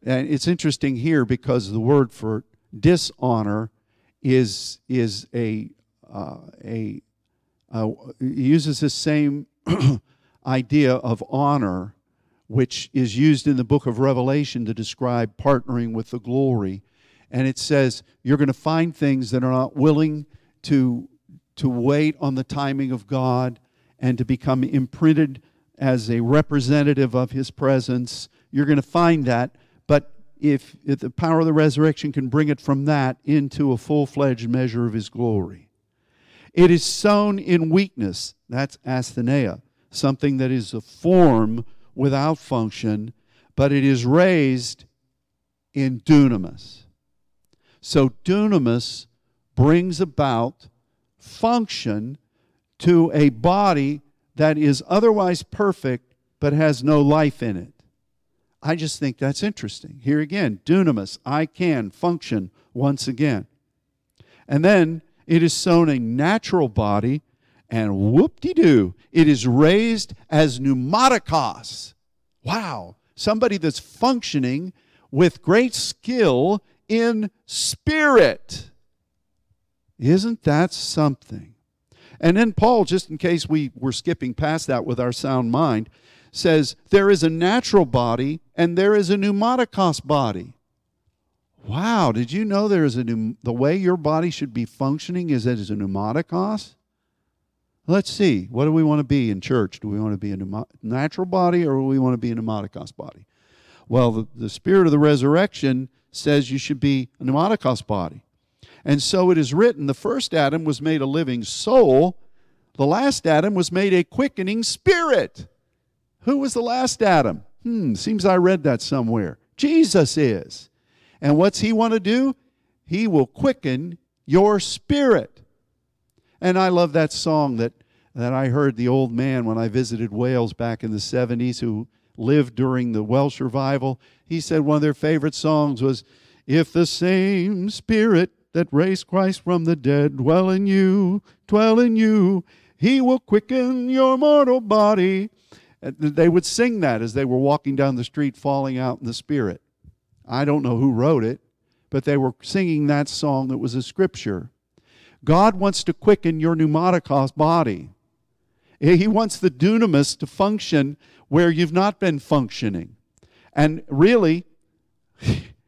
And it's interesting here because the word for dishonor is is a uh, a uh, uses the same [CLEARS THROAT] idea of honor, which is used in the book of Revelation to describe partnering with the glory. And it says you're going to find things that are not willing to to wait on the timing of God and to become imprinted as a representative of His presence. You're going to find that, but if, if the power of the resurrection can bring it from that into a full fledged measure of his glory. It is sown in weakness. That's asthenia, something that is a form without function, but it is raised in dunamis. So dunamis brings about function to a body that is otherwise perfect but has no life in it. I just think that's interesting. Here again, dunamis, I can function once again. And then it is sown a natural body, and whoop de doo, it is raised as pneumatikos. Wow, somebody that's functioning with great skill in spirit. Isn't that something? And then Paul, just in case we were skipping past that with our sound mind, says there is a natural body and there is a pneumatikos body. Wow, did you know there is a the way your body should be functioning is as a pneumatikos? Let's see. What do we want to be in church? Do we want to be a natural body or do we want to be a pneumatikos body? Well, the, the spirit of the resurrection says you should be a pneumatikos body. And so it is written the first Adam was made a living soul, the last Adam was made a quickening spirit. Who was the last Adam? Hmm, seems I read that somewhere. Jesus is. And what's he want to do? He will quicken your spirit. And I love that song that, that I heard the old man when I visited Wales back in the 70s who lived during the Welsh revival. He said one of their favorite songs was, If the same spirit that raised Christ from the dead dwell in you, dwell in you, he will quicken your mortal body they would sing that as they were walking down the street, falling out in the Spirit. I don't know who wrote it, but they were singing that song that was a scripture. God wants to quicken your pneumatikos body. He wants the dunamis to function where you've not been functioning. And really, [LAUGHS]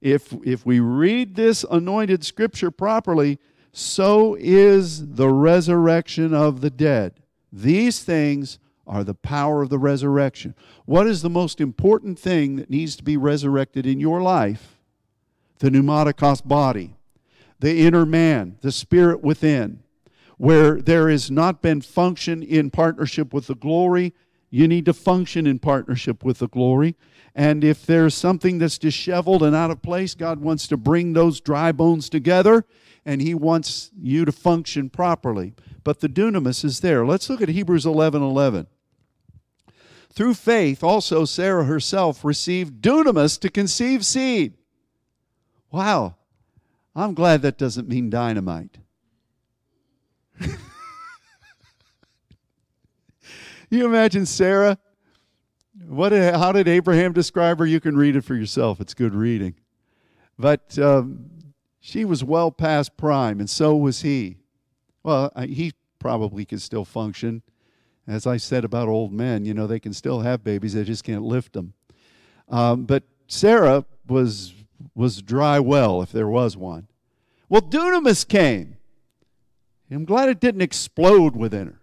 if, if we read this anointed scripture properly, so is the resurrection of the dead. These things are the power of the resurrection. What is the most important thing that needs to be resurrected in your life? The pneumatikos body, the inner man, the spirit within. Where there has not been function in partnership with the glory, you need to function in partnership with the glory. And if there's something that's disheveled and out of place, God wants to bring those dry bones together and He wants you to function properly. But the dunamis is there. Let's look at Hebrews 11 11. Through faith, also Sarah herself received dunamis to conceive seed. Wow. I'm glad that doesn't mean dynamite. [LAUGHS] you imagine Sarah? What, how did Abraham describe her? You can read it for yourself. It's good reading. But um, she was well past prime, and so was he. Well, he probably could still function as I said about old men, you know, they can still have babies, they just can't lift them. Um, but Sarah was, was dry well, if there was one. Well, dunamis came. I'm glad it didn't explode within her.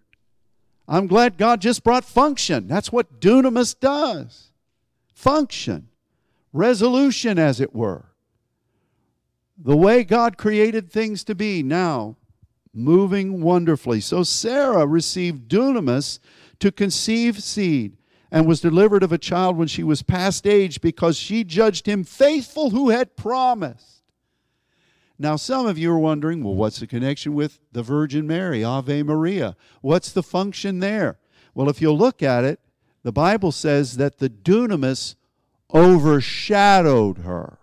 I'm glad God just brought function. That's what dunamis does function, resolution, as it were. The way God created things to be now moving wonderfully. So Sarah received dunamis to conceive seed and was delivered of a child when she was past age because she judged him faithful who had promised. Now, some of you are wondering, well, what's the connection with the Virgin Mary, Ave Maria? What's the function there? Well, if you look at it, the Bible says that the dunamis overshadowed her.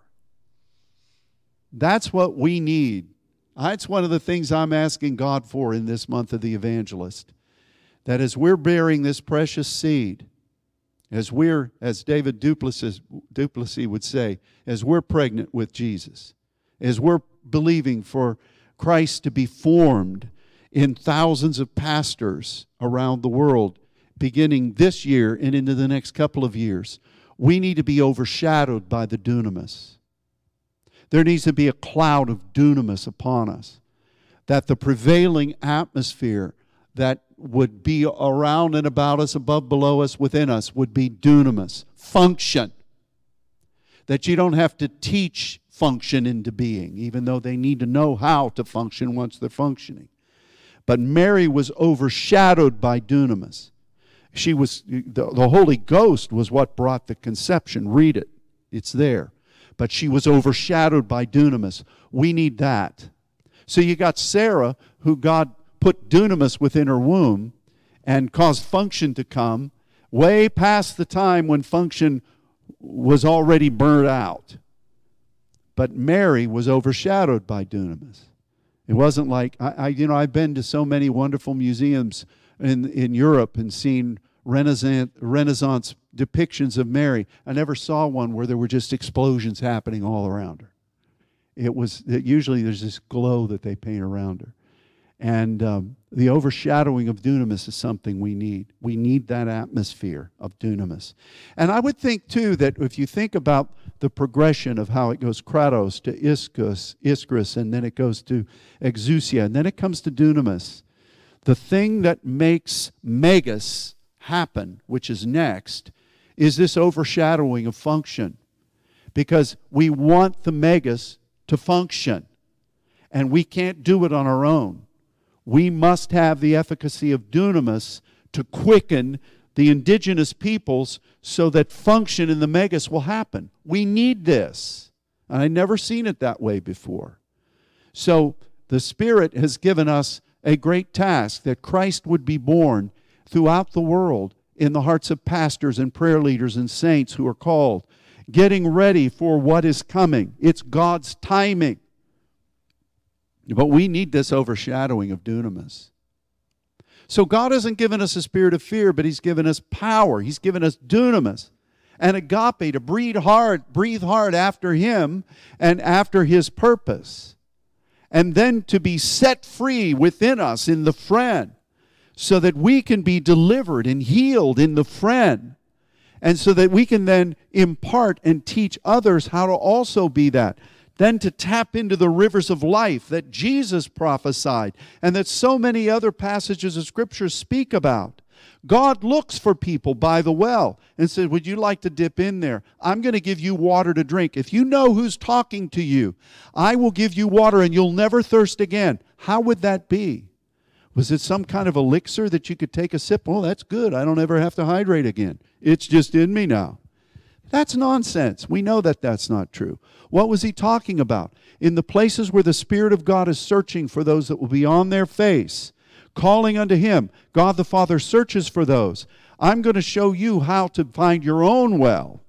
That's what we need that's one of the things I'm asking God for in this month of the evangelist. That as we're bearing this precious seed, as we're, as David du Plessis, Duplessis would say, as we're pregnant with Jesus, as we're believing for Christ to be formed in thousands of pastors around the world, beginning this year and into the next couple of years, we need to be overshadowed by the dunamis. There needs to be a cloud of dunamis upon us. That the prevailing atmosphere that would be around and about us, above, below us, within us, would be dunamis, function. that you don't have to teach function into being, even though they need to know how to function once they're functioning. But Mary was overshadowed by dunamis. She was the, the Holy Ghost was what brought the conception. Read it. It's there. But she was overshadowed by dunamis. We need that. So you got Sarah, who God put dunamis within her womb and caused function to come way past the time when function was already burned out. But Mary was overshadowed by dunamis. It wasn't like I, I, you know I've been to so many wonderful museums in in Europe and seen Renaissance Renaissance depictions of Mary. I never saw one where there were just explosions happening all around her. It was usually there's this glow that they paint around her. And um, the overshadowing of dunamis is something we need. We need that atmosphere of dunamis. And I would think, too, that if you think about the progression of how it goes kratos to ischus, iskris, and then it goes to exousia, and then it comes to dunamis, the thing that makes megas happen, which is next, is this overshadowing of function. Because we want the megas to function, and we can't do it on our own we must have the efficacy of dunamis to quicken the indigenous peoples so that function in the megas will happen. We need this. And I've never seen it that way before. So the Spirit has given us a great task that Christ would be born throughout the world in the hearts of pastors and prayer leaders and saints who are called, getting ready for what is coming. It's God's timing. But we need this overshadowing of dunamis. So God hasn't given us a spirit of fear, but He's given us power. He's given us dunamis and agape to breathe hard, breathe hard after Him and after His purpose. And then to be set free within us in the phren so that we can be delivered and healed in the phren. And so that we can then impart and teach others how to also be that then to tap into the rivers of life that Jesus prophesied and that so many other passages of Scripture speak about. God looks for people by the well and says, Would you like to dip in there? I'm going to give you water to drink. If you know who's talking to you, I will give you water and you'll never thirst again. How would that be? Was it some kind of elixir that you could take a sip? Well, that's good. I don't ever have to hydrate again. It's just in me now. That's nonsense. We know that that's not true. What was he talking about? In the places where the Spirit of God is searching for those that will be on their face, calling unto Him, God the Father searches for those. I'm going to show you how to find your own well,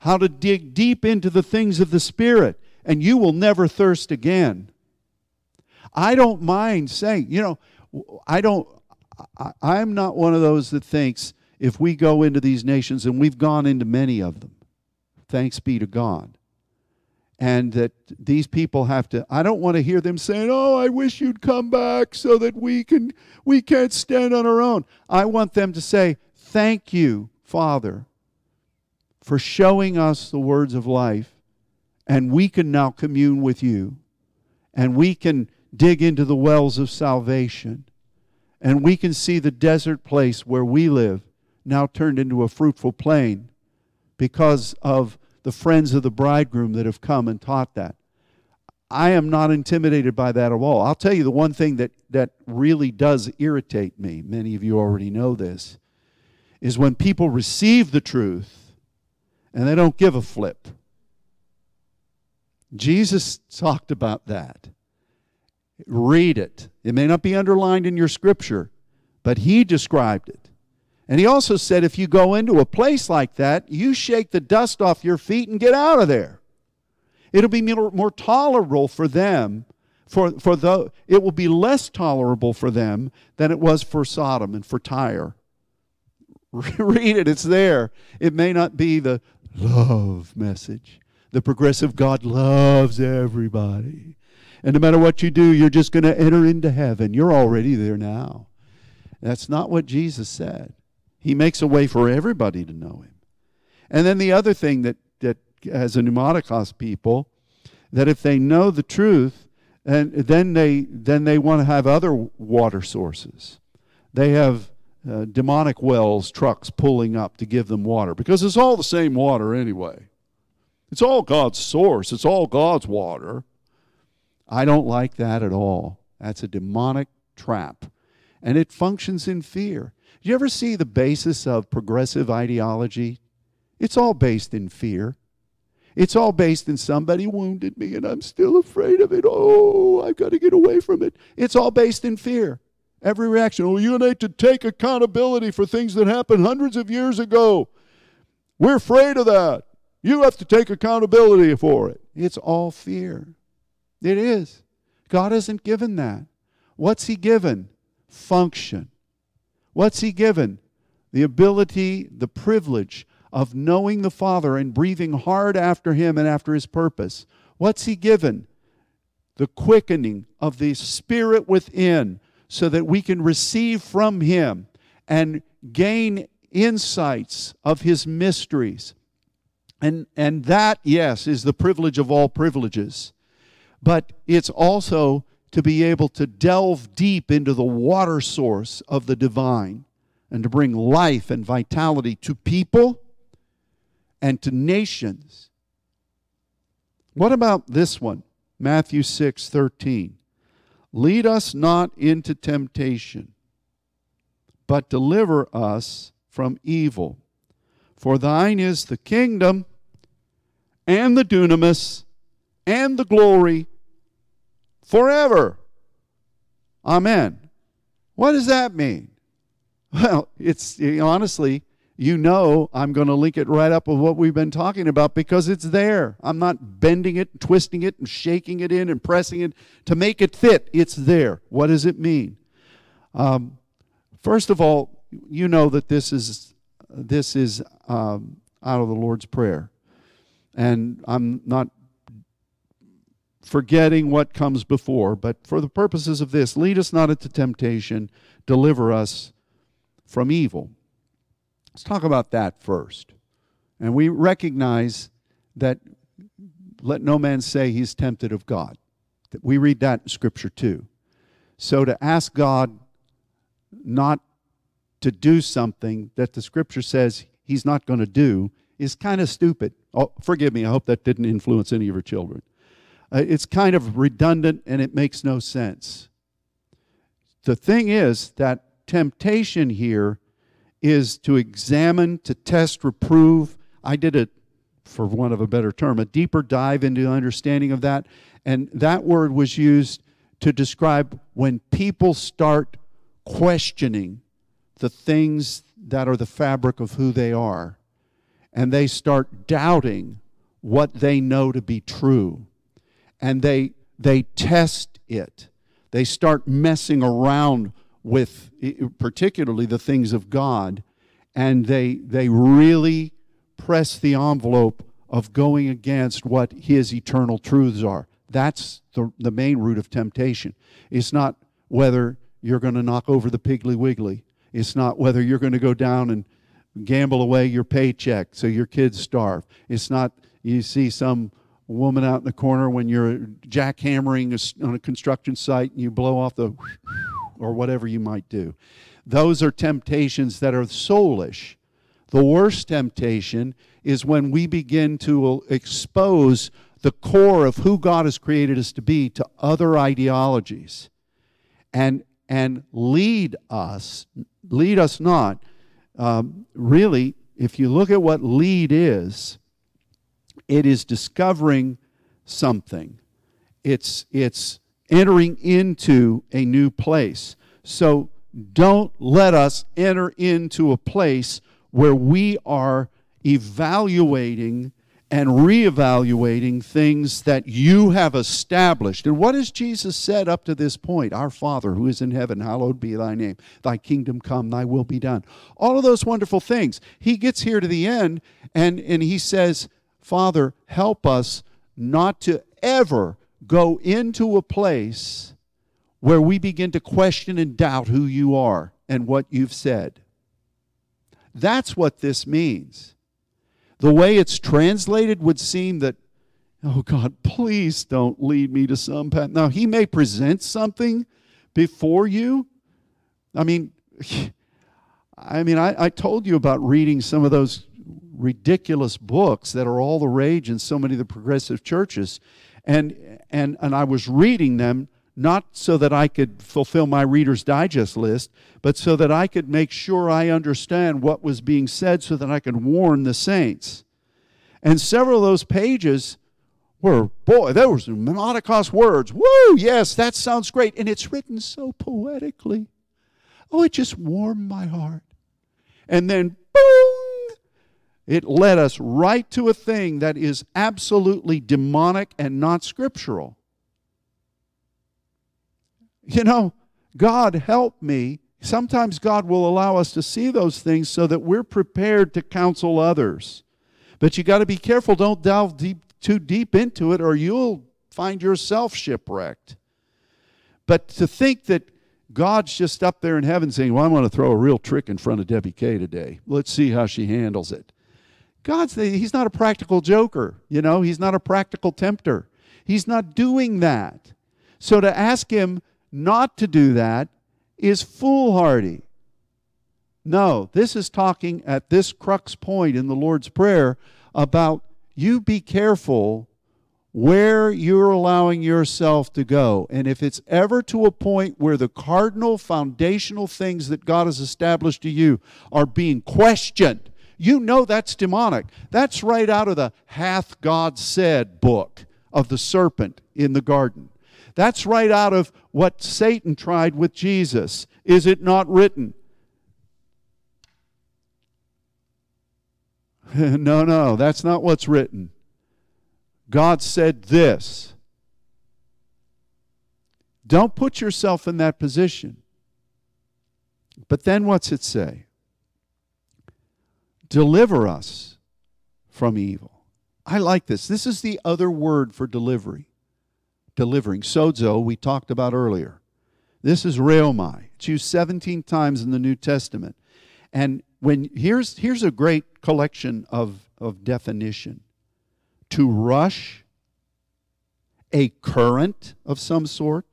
how to dig deep into the things of the Spirit, and you will never thirst again. I don't mind saying, you know, I don't, I, am not one of those that thinks if we go into these nations, and we've gone into many of them, Thanks be to God. And that these people have to, I don't want to hear them saying, Oh, I wish you'd come back so that we can, we can't stand on our own. I want them to say, Thank you, Father, for showing us the words of life. And we can now commune with you. And we can dig into the wells of salvation. And we can see the desert place where we live now turned into a fruitful plain because of the friends of the bridegroom that have come and taught that. I am not intimidated by that at all. I'll tell you the one thing that, that really does irritate me, many of you already know this, is when people receive the truth and they don't give a flip. Jesus talked about that. Read it. It may not be underlined in your scripture, but he described it. And he also said, if you go into a place like that, you shake the dust off your feet and get out of there. It'll be more, tolerable for them, for, for the, it will be less tolerable for them than it was for Sodom and for Tyre. [LAUGHS] Read it, it's there. It may not be the love message. The progressive God loves everybody. And no matter what you do, you're just going to enter into heaven. You're already there now. That's not what Jesus said. He makes a way for everybody to know him. And then the other thing that, that as a pneumatikos people, that if they know the truth, and then they then they want to have other water sources. They have uh, demonic wells, trucks pulling up to give them water because it's all the same water anyway. It's all God's source, it's all God's water. I don't like that at all. That's a demonic trap. And it functions in fear. Do you ever see the basis of progressive ideology? It's all based in fear. It's all based in somebody wounded me and I'm still afraid of it. Oh, I've got to get away from it. It's all based in fear. Every reaction, oh, you need to take accountability for things that happened hundreds of years ago. We're afraid of that. You have to take accountability for it. It's all fear. It is. God hasn't given that. What's He given? Function. What's He given? The ability, the privilege of knowing the Father and breathing hard after Him and after His purpose. What's He given? The quickening of the Spirit within so that we can receive from Him and gain insights of His mysteries. And, and that, yes, is the privilege of all privileges. But it's also to be able to delve deep into the water source of the divine and to bring life and vitality to people and to nations. What about this one? Matthew 6 13. Lead us not into temptation, but deliver us from evil. For thine is the kingdom and the dunamis and the glory forever. Amen. What does that mean? Well, it's honestly, you know I'm going to link it right up with what we've been talking about because it's there. I'm not bending it, twisting it, and shaking it in and pressing it to make it fit. It's there. What does it mean? Um, first of all, you know that this is this is um, out of the Lord's prayer, and I'm not forgetting what comes before, but for the purposes of this, lead us not into temptation, deliver us from evil. Let's talk about that first. And we recognize that let no man say he's tempted of God. We read that in Scripture too. So to ask God not to do something that the Scripture says he's not going to do is kind of stupid. Oh, forgive me, I hope that didn't influence any of your children. Uh, it's kind of redundant and it makes no sense. The thing is that temptation here is to examine, to test, reprove. I did it, for want of a better term, a deeper dive into understanding of that. And that word was used to describe when people start questioning the things that are the fabric of who they are. And they start doubting what they know to be true. And they, they test it. They start messing around with particularly the things of God, and they, they really press the envelope of going against what His eternal truths are. That's the, the main root of temptation. It's not whether you're going to knock over the Piggly Wiggly, it's not whether you're going to go down and gamble away your paycheck so your kids starve. It's not you see some woman out in the corner when you're jackhammering on a construction site and you blow off the or whatever you might do. Those are temptations that are soulish. The worst temptation is when we begin to expose the core of who God has created us to be to other ideologies and, and lead us, lead us not. Um, really, if you look at what lead is, it is discovering something. It's, it's entering into a new place. So don't let us enter into a place where we are evaluating and reevaluating things that you have established. And what has Jesus said up to this point? Our Father who is in heaven, hallowed be thy name. Thy kingdom come, thy will be done. All of those wonderful things. He gets here to the end and, and he says, Father, help us not to ever go into a place where we begin to question and doubt who you are and what you've said. That's what this means. The way it's translated would seem that, oh God, please don't lead me to some path. Now, He may present something before you. I mean, [LAUGHS] I mean, I, I told you about reading some of those ridiculous books that are all the rage in so many of the progressive churches. And, and, and I was reading them not so that I could fulfill my Reader's Digest list, but so that I could make sure I understand what was being said so that I could warn the saints. And several of those pages were, boy, there were some words. Woo, yes, that sounds great. And it's written so poetically. Oh, it just warmed my heart. And then, it led us right to a thing that is absolutely demonic and not scriptural. You know, God help me. Sometimes God will allow us to see those things so that we're prepared to counsel others. But you got to be careful. Don't delve deep, too deep into it, or you'll find yourself shipwrecked. But to think that God's just up there in heaven saying, Well, I'm going to throw a real trick in front of Debbie Kay today. Let's see how she handles it. God's he's not a practical joker, you know, he's not a practical tempter. He's not doing that. So to ask him not to do that is foolhardy. No, this is talking at this crux point in the Lord's Prayer about you be careful where you're allowing yourself to go. And if it's ever to a point where the cardinal foundational things that God has established to you are being questioned, you know that's demonic. That's right out of the Hath God Said book of the serpent in the garden. That's right out of what Satan tried with Jesus. Is it not written? [LAUGHS] no, no, that's not what's written. God said this. Don't put yourself in that position. But then what's it say? Deliver us from evil. I like this. This is the other word for delivery delivering. Sozo, we talked about earlier. This is reomai. It's used 17 times in the New Testament. And when here's here's a great collection of, of definition. To rush a current of some sort,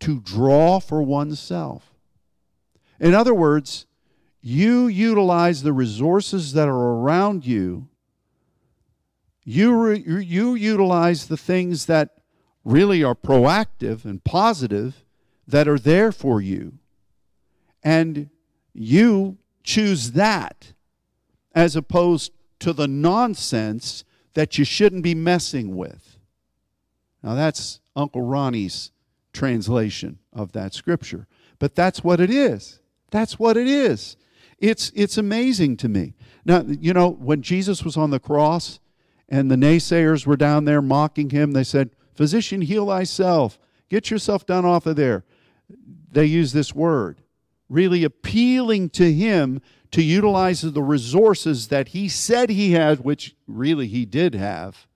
to draw for oneself. In other words, you utilize the resources that are around you. You, re, you utilize the things that really are proactive and positive that are there for you. And you choose that as opposed to the nonsense that you shouldn't be messing with. Now, that's Uncle Ronnie's translation of that scripture. But that's what it is. That's what it is. It's, it's amazing to me. Now, you know, when Jesus was on the cross and the naysayers were down there mocking him, they said, Physician, heal thyself. Get yourself down off of there. They use this word, really appealing to him to utilize the resources that he said he had, which really he did have,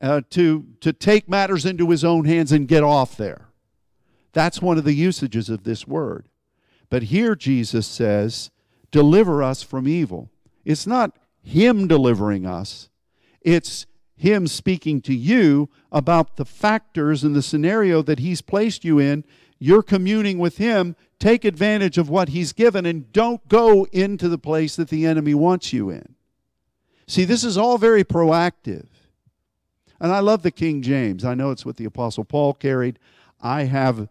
uh, to, to take matters into his own hands and get off there. That's one of the usages of this word. But here Jesus says, deliver us from evil. It's not him delivering us, it's him speaking to you about the factors and the scenario that He's placed you in. You're communing with Him. Take advantage of what He's given and don't go into the place that the enemy wants you in. See, this is all very proactive. And I love the King James. I know it's what the Apostle Paul carried. I have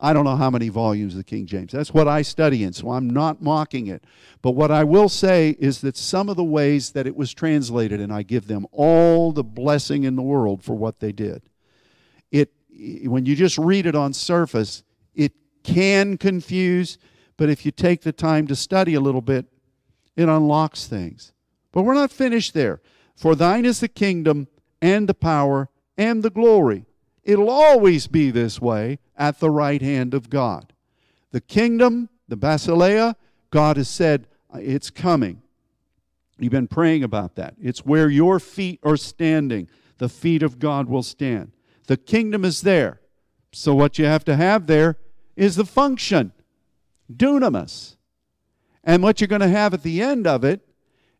I don't know how many volumes of the King James. That's what I study in, so I'm not mocking it. But what I will say is that some of the ways that it was translated, and I give them all the blessing in the world for what they did. It when you just read it on surface, it can confuse, but if you take the time to study a little bit, it unlocks things. But we're not finished there. For thine is the kingdom and the power and the glory It'll always be this way at the right hand of God. The kingdom, the basileia, God has said uh, it's coming. You've been praying about that. It's where your feet are standing. The feet of God will stand. The kingdom is there. So, what you have to have there is the function, dunamis. And what you're going to have at the end of it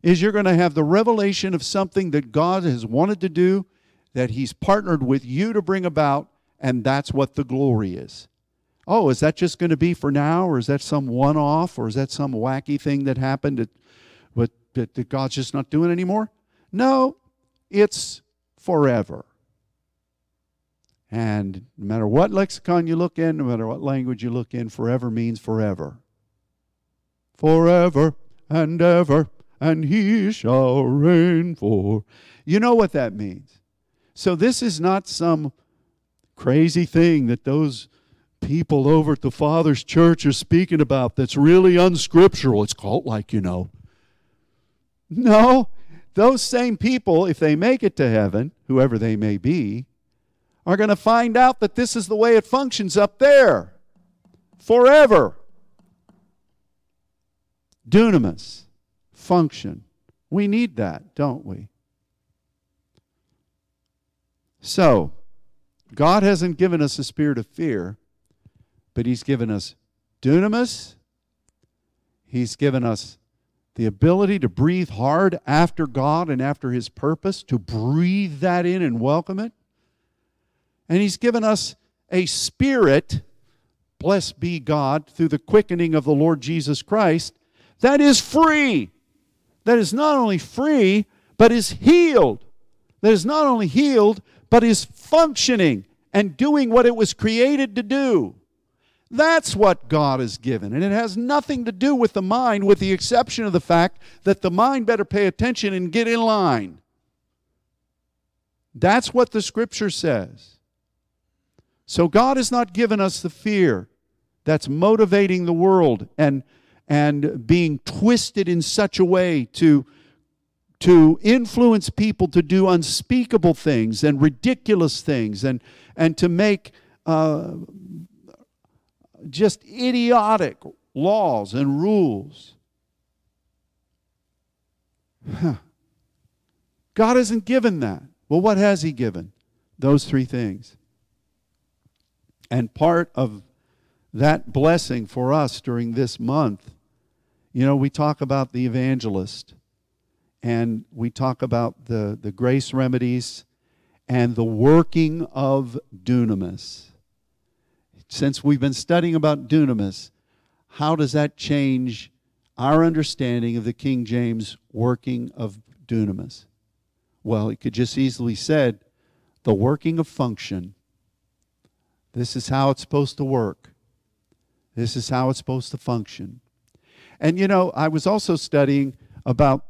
is you're going to have the revelation of something that God has wanted to do that He's partnered with you to bring about, and that's what the glory is. Oh, is that just going to be for now, or is that some one off, or is that some wacky thing that happened at, with that, that God's just not doing anymore? No, it's forever. And no matter what lexicon you look in, no matter what language you look in, forever means forever. Forever and ever, and he shall reign for. You know what that means. So this is not some crazy thing that those people over at the Father's church are speaking about that's really unscriptural. It's cult like, you know. No, those same people, if they make it to heaven, whoever they may be, are going to find out that this is the way it functions up there forever. Dunamis, function. We need that, don't we? So, God hasn't given us a spirit of fear, but He's given us dunamis. He's given us the ability to breathe hard after God and after His purpose, to breathe that in and welcome it. And He's given us a spirit, blessed be God, through the quickening of the Lord Jesus Christ, that is free. That is not only free, but is healed. That is not only healed, but is functioning and doing what it was created to do. That's what God has given. And it has nothing to do with the mind, with the exception of the fact that the mind better pay attention and get in line. That's what the scripture says. So God has not given us the fear that's motivating the world and, and being twisted in such a way to, to influence people to do unspeakable things and ridiculous things and, and to make uh, just idiotic laws and rules. Huh. God hasn't given that. Well, what has He given? Those three things. And part of that blessing for us during this month, you know, we talk about the evangelist and we talk about the, the grace remedies and the working of dunamis since we've been studying about dunamis, how does that change our understanding of the King James working of dunamis? Well, it could just easily said the working of function. This is how it's supposed to work. This is how it's supposed to function. And you know, I was also studying about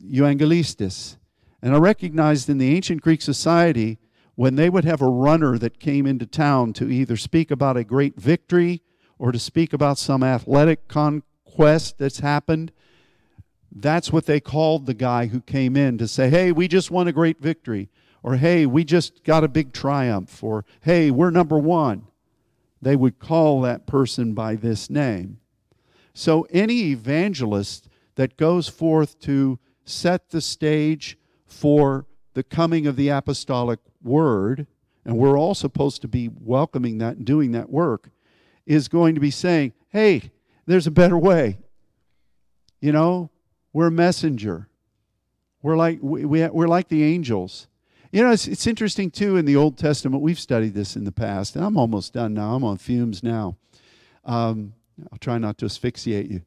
euangelistes, and I recognized in the ancient Greek society when they would have a runner that came into town to either speak about a great victory or to speak about some athletic conquest that's happened, that's what they called the guy who came in to say, hey, we just won a great victory, or hey, we just got a big triumph, or hey, we're number one. They would call that person by this name. So any evangelist that goes forth to set the stage for the coming of the apostolic word, and we're all supposed to be welcoming that and doing that work, is going to be saying, hey, there's a better way. You know, we're a messenger. We're like, we, we, we're like the angels. You know, it's, it's interesting too in the Old Testament. We've studied this in the past, and I'm almost done now. I'm on fumes now. Um, I'll try not to asphyxiate you.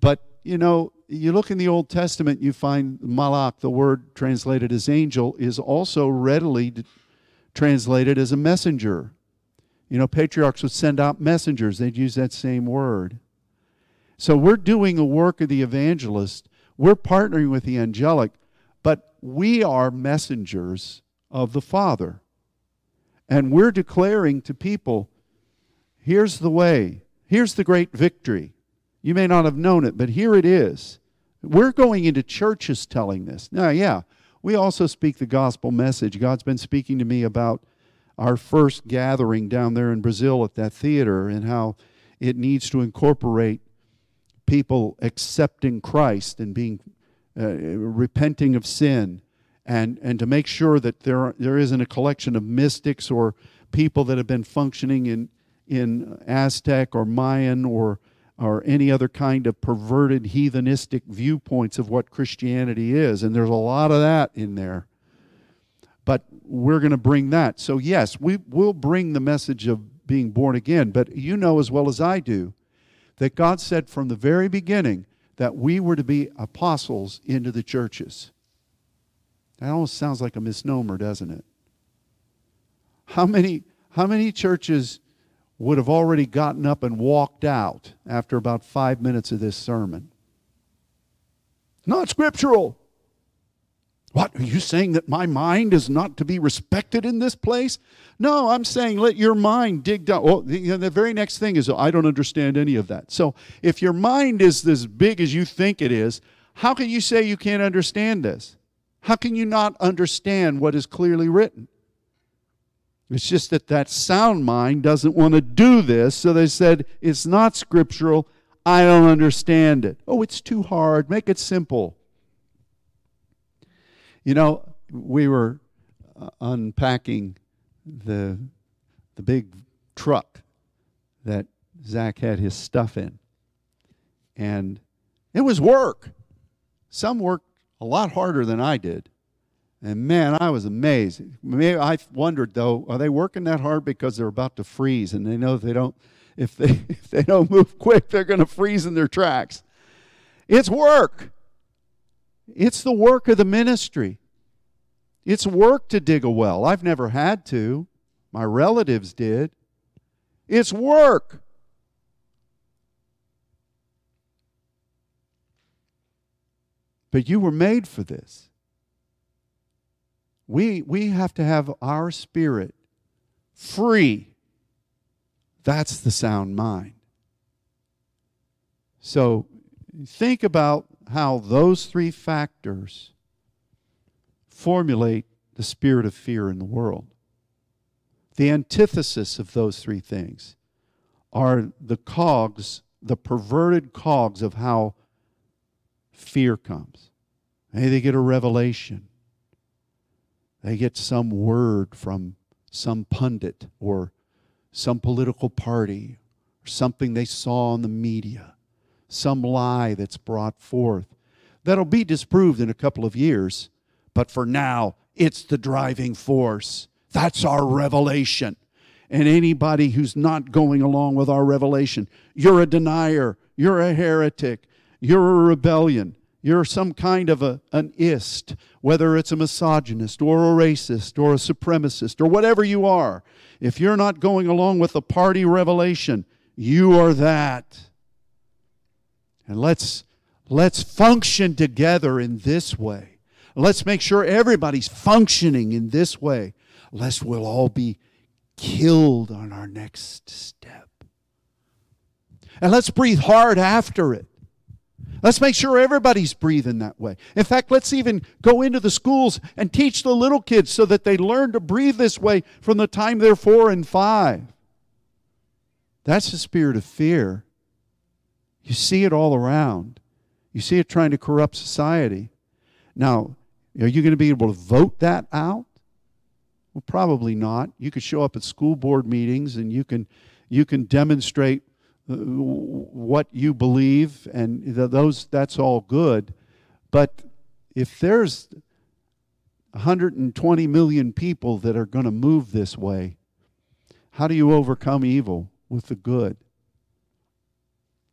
But, you know, you look in the Old Testament, you find malak, the word translated as angel, is also readily translated as a messenger. You know, patriarchs would send out messengers, they'd use that same word. So we're doing a work of the evangelist, we're partnering with the angelic, but we are messengers of the Father. And we're declaring to people here's the way, here's the great victory. You may not have known it, but here it is. We're going into churches telling this. Now, yeah, we also speak the gospel message. God's been speaking to me about our first gathering down there in Brazil at that theater and how it needs to incorporate people accepting Christ and being uh, repenting of sin and and to make sure that there there isn't a collection of mystics or people that have been functioning in in Aztec or Mayan or or any other kind of perverted heathenistic viewpoints of what Christianity is. And there's a lot of that in there. But we're going to bring that. So, yes, we will bring the message of being born again. But you know as well as I do that God said from the very beginning that we were to be apostles into the churches. That almost sounds like a misnomer, doesn't it? How many, how many churches would have already gotten up and walked out after about five minutes of this sermon? Not scriptural. What, are you saying that my mind is not to be respected in this place? No, I'm saying let your mind dig down. Well, the, the, very next thing is, I don't understand any of that. So if your mind is as big as you think it is, how can you say you can't understand this? How can you not understand what is clearly written? It's just that that sound mind doesn't want to do this, so they said, It's not scriptural. I don't understand it. Oh, it's too hard. Make it simple. You know, we were uh, unpacking the, the big truck that Zach had his stuff in. And it was work. Some worked a lot harder than I did. And man, I was amazed. I wondered though, are they working that hard because they're about to freeze and they know they don't if they [LAUGHS] if they don't move quick, they're going to freeze in their tracks. It's work. It's the work of the ministry. It's work to dig a well. I've never had to. My relatives did. It's work. But you were made for this. We, we have to have our spirit free. That's the sound mind. So think about how those three factors formulate the spirit of fear in the world. The antithesis of those three things are the cogs, the perverted cogs of how fear comes. Hey, they get a revelation. They get some word from some pundit or some political party or something they saw on the media, some lie that's brought forth. That'll be disproved in a couple of years, but for now, it's the driving force. That's our revelation. And anybody who's not going along with our revelation, you're a denier, you're a heretic, you're a rebellion, you're some kind of a, an ist, whether it's a misogynist or a racist or a supremacist or whatever you are. If you're not going along with the party revelation, you are that. And let's, let's function together in this way. Let's make sure everybody's functioning in this way, lest we'll all be killed on our next step. And let's breathe hard after it. Let's make sure everybody's breathing that way. In fact, let's even go into the schools and teach the little kids so that they learn to breathe this way from the time they're four and five. That's the spirit of fear. You see it all around. You see it trying to corrupt society. Now, are you going to be able to vote that out? Well, probably not. You could show up at school board meetings and you can you can demonstrate Uh, what you believe, and those that's all good. But if there's 120 million people that are going to move this way, how do you overcome evil with the good?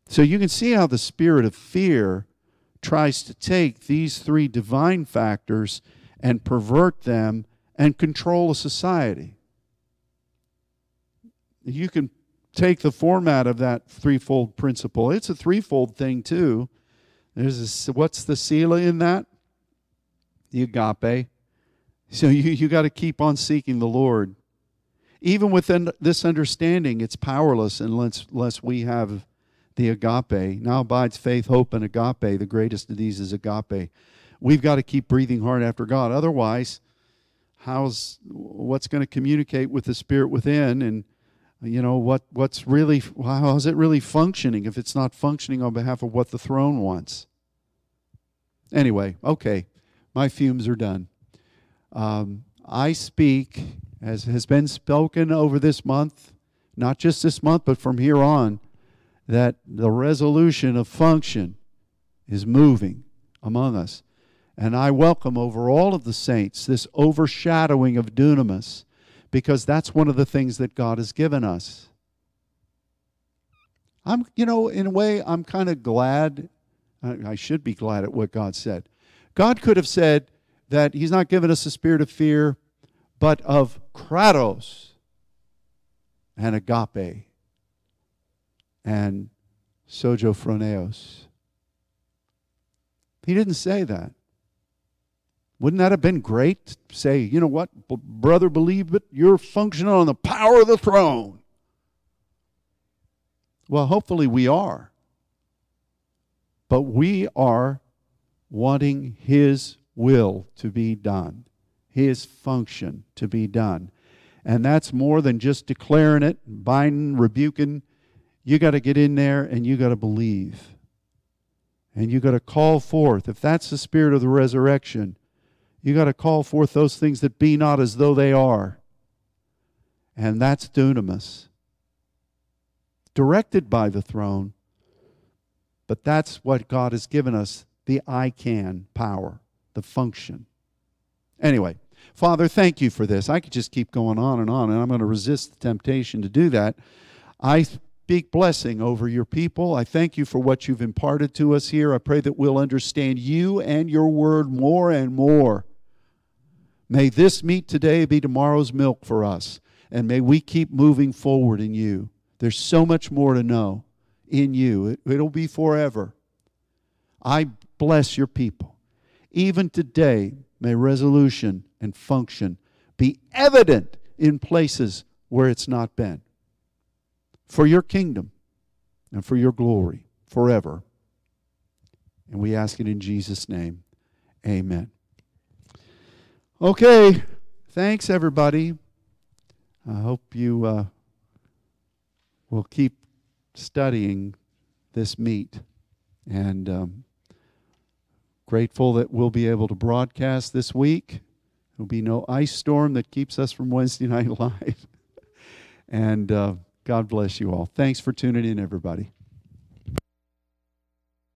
So you can see how the spirit of fear tries to take these three divine factors and pervert them and control a society. You can take the format of that threefold principle. It's a threefold thing too. There's a, what's the sila in that? The agape. So [LAUGHS] you, you got to keep on seeking the Lord. Even within this understanding, it's powerless unless, unless we have the agape. Now abides faith, hope, and agape. The greatest of these is agape. We've got to keep breathing hard after God. Otherwise, how's what's going to communicate with the spirit within and you know what what's really how is it really functioning if it's not functioning on behalf of what the throne wants? Anyway okay my fumes are done. Um, i speak as has been spoken over this month not just this month but from here on that the resolution of function is moving among us. And i welcome over all of the saints this overshadowing of dunamis because that's one of the things that God has given us. I'm, you know, in a way, I'm kind of glad I, should be glad at what God said. God could have said that He's not given us a spirit of fear, but of kratos and agape and sojophroneos. He didn't say that. Wouldn't that have been great? Say, you know what, brother, believe it, you're functioning on the power of the throne. Well, hopefully we are. But we are wanting His will to be done, His function to be done. And that's more than just declaring it, binding, rebuking. You got to get in there and you got to believe. And you got to call forth. If that's the spirit of the resurrection, you got to call forth those things that be not as though they are. And that's dunamis. Directed by the throne, but that's what God has given us the I can power, the function. Anyway, Father, thank you for this. I could just keep going on and on, and I'm going to resist the temptation to do that. I speak blessing over your people. I thank you for what you've imparted to us here. I pray that we'll understand you and your word more and more. May this meat today be tomorrow's milk for us, and may we keep moving forward in you. There's so much more to know in you, it, it'll be forever. I bless your people. Even today, may resolution and function be evident in places where it's not been. For your kingdom and for your glory forever. And we ask it in Jesus' name. Amen. Okay. Thanks, everybody. I hope you uh, will keep studying this meat. And um, grateful that we'll be able to broadcast this week. There'll be no ice storm that keeps us from Wednesday [LAUGHS] Night Live. and uh, God bless you all. Thanks for tuning in, everybody.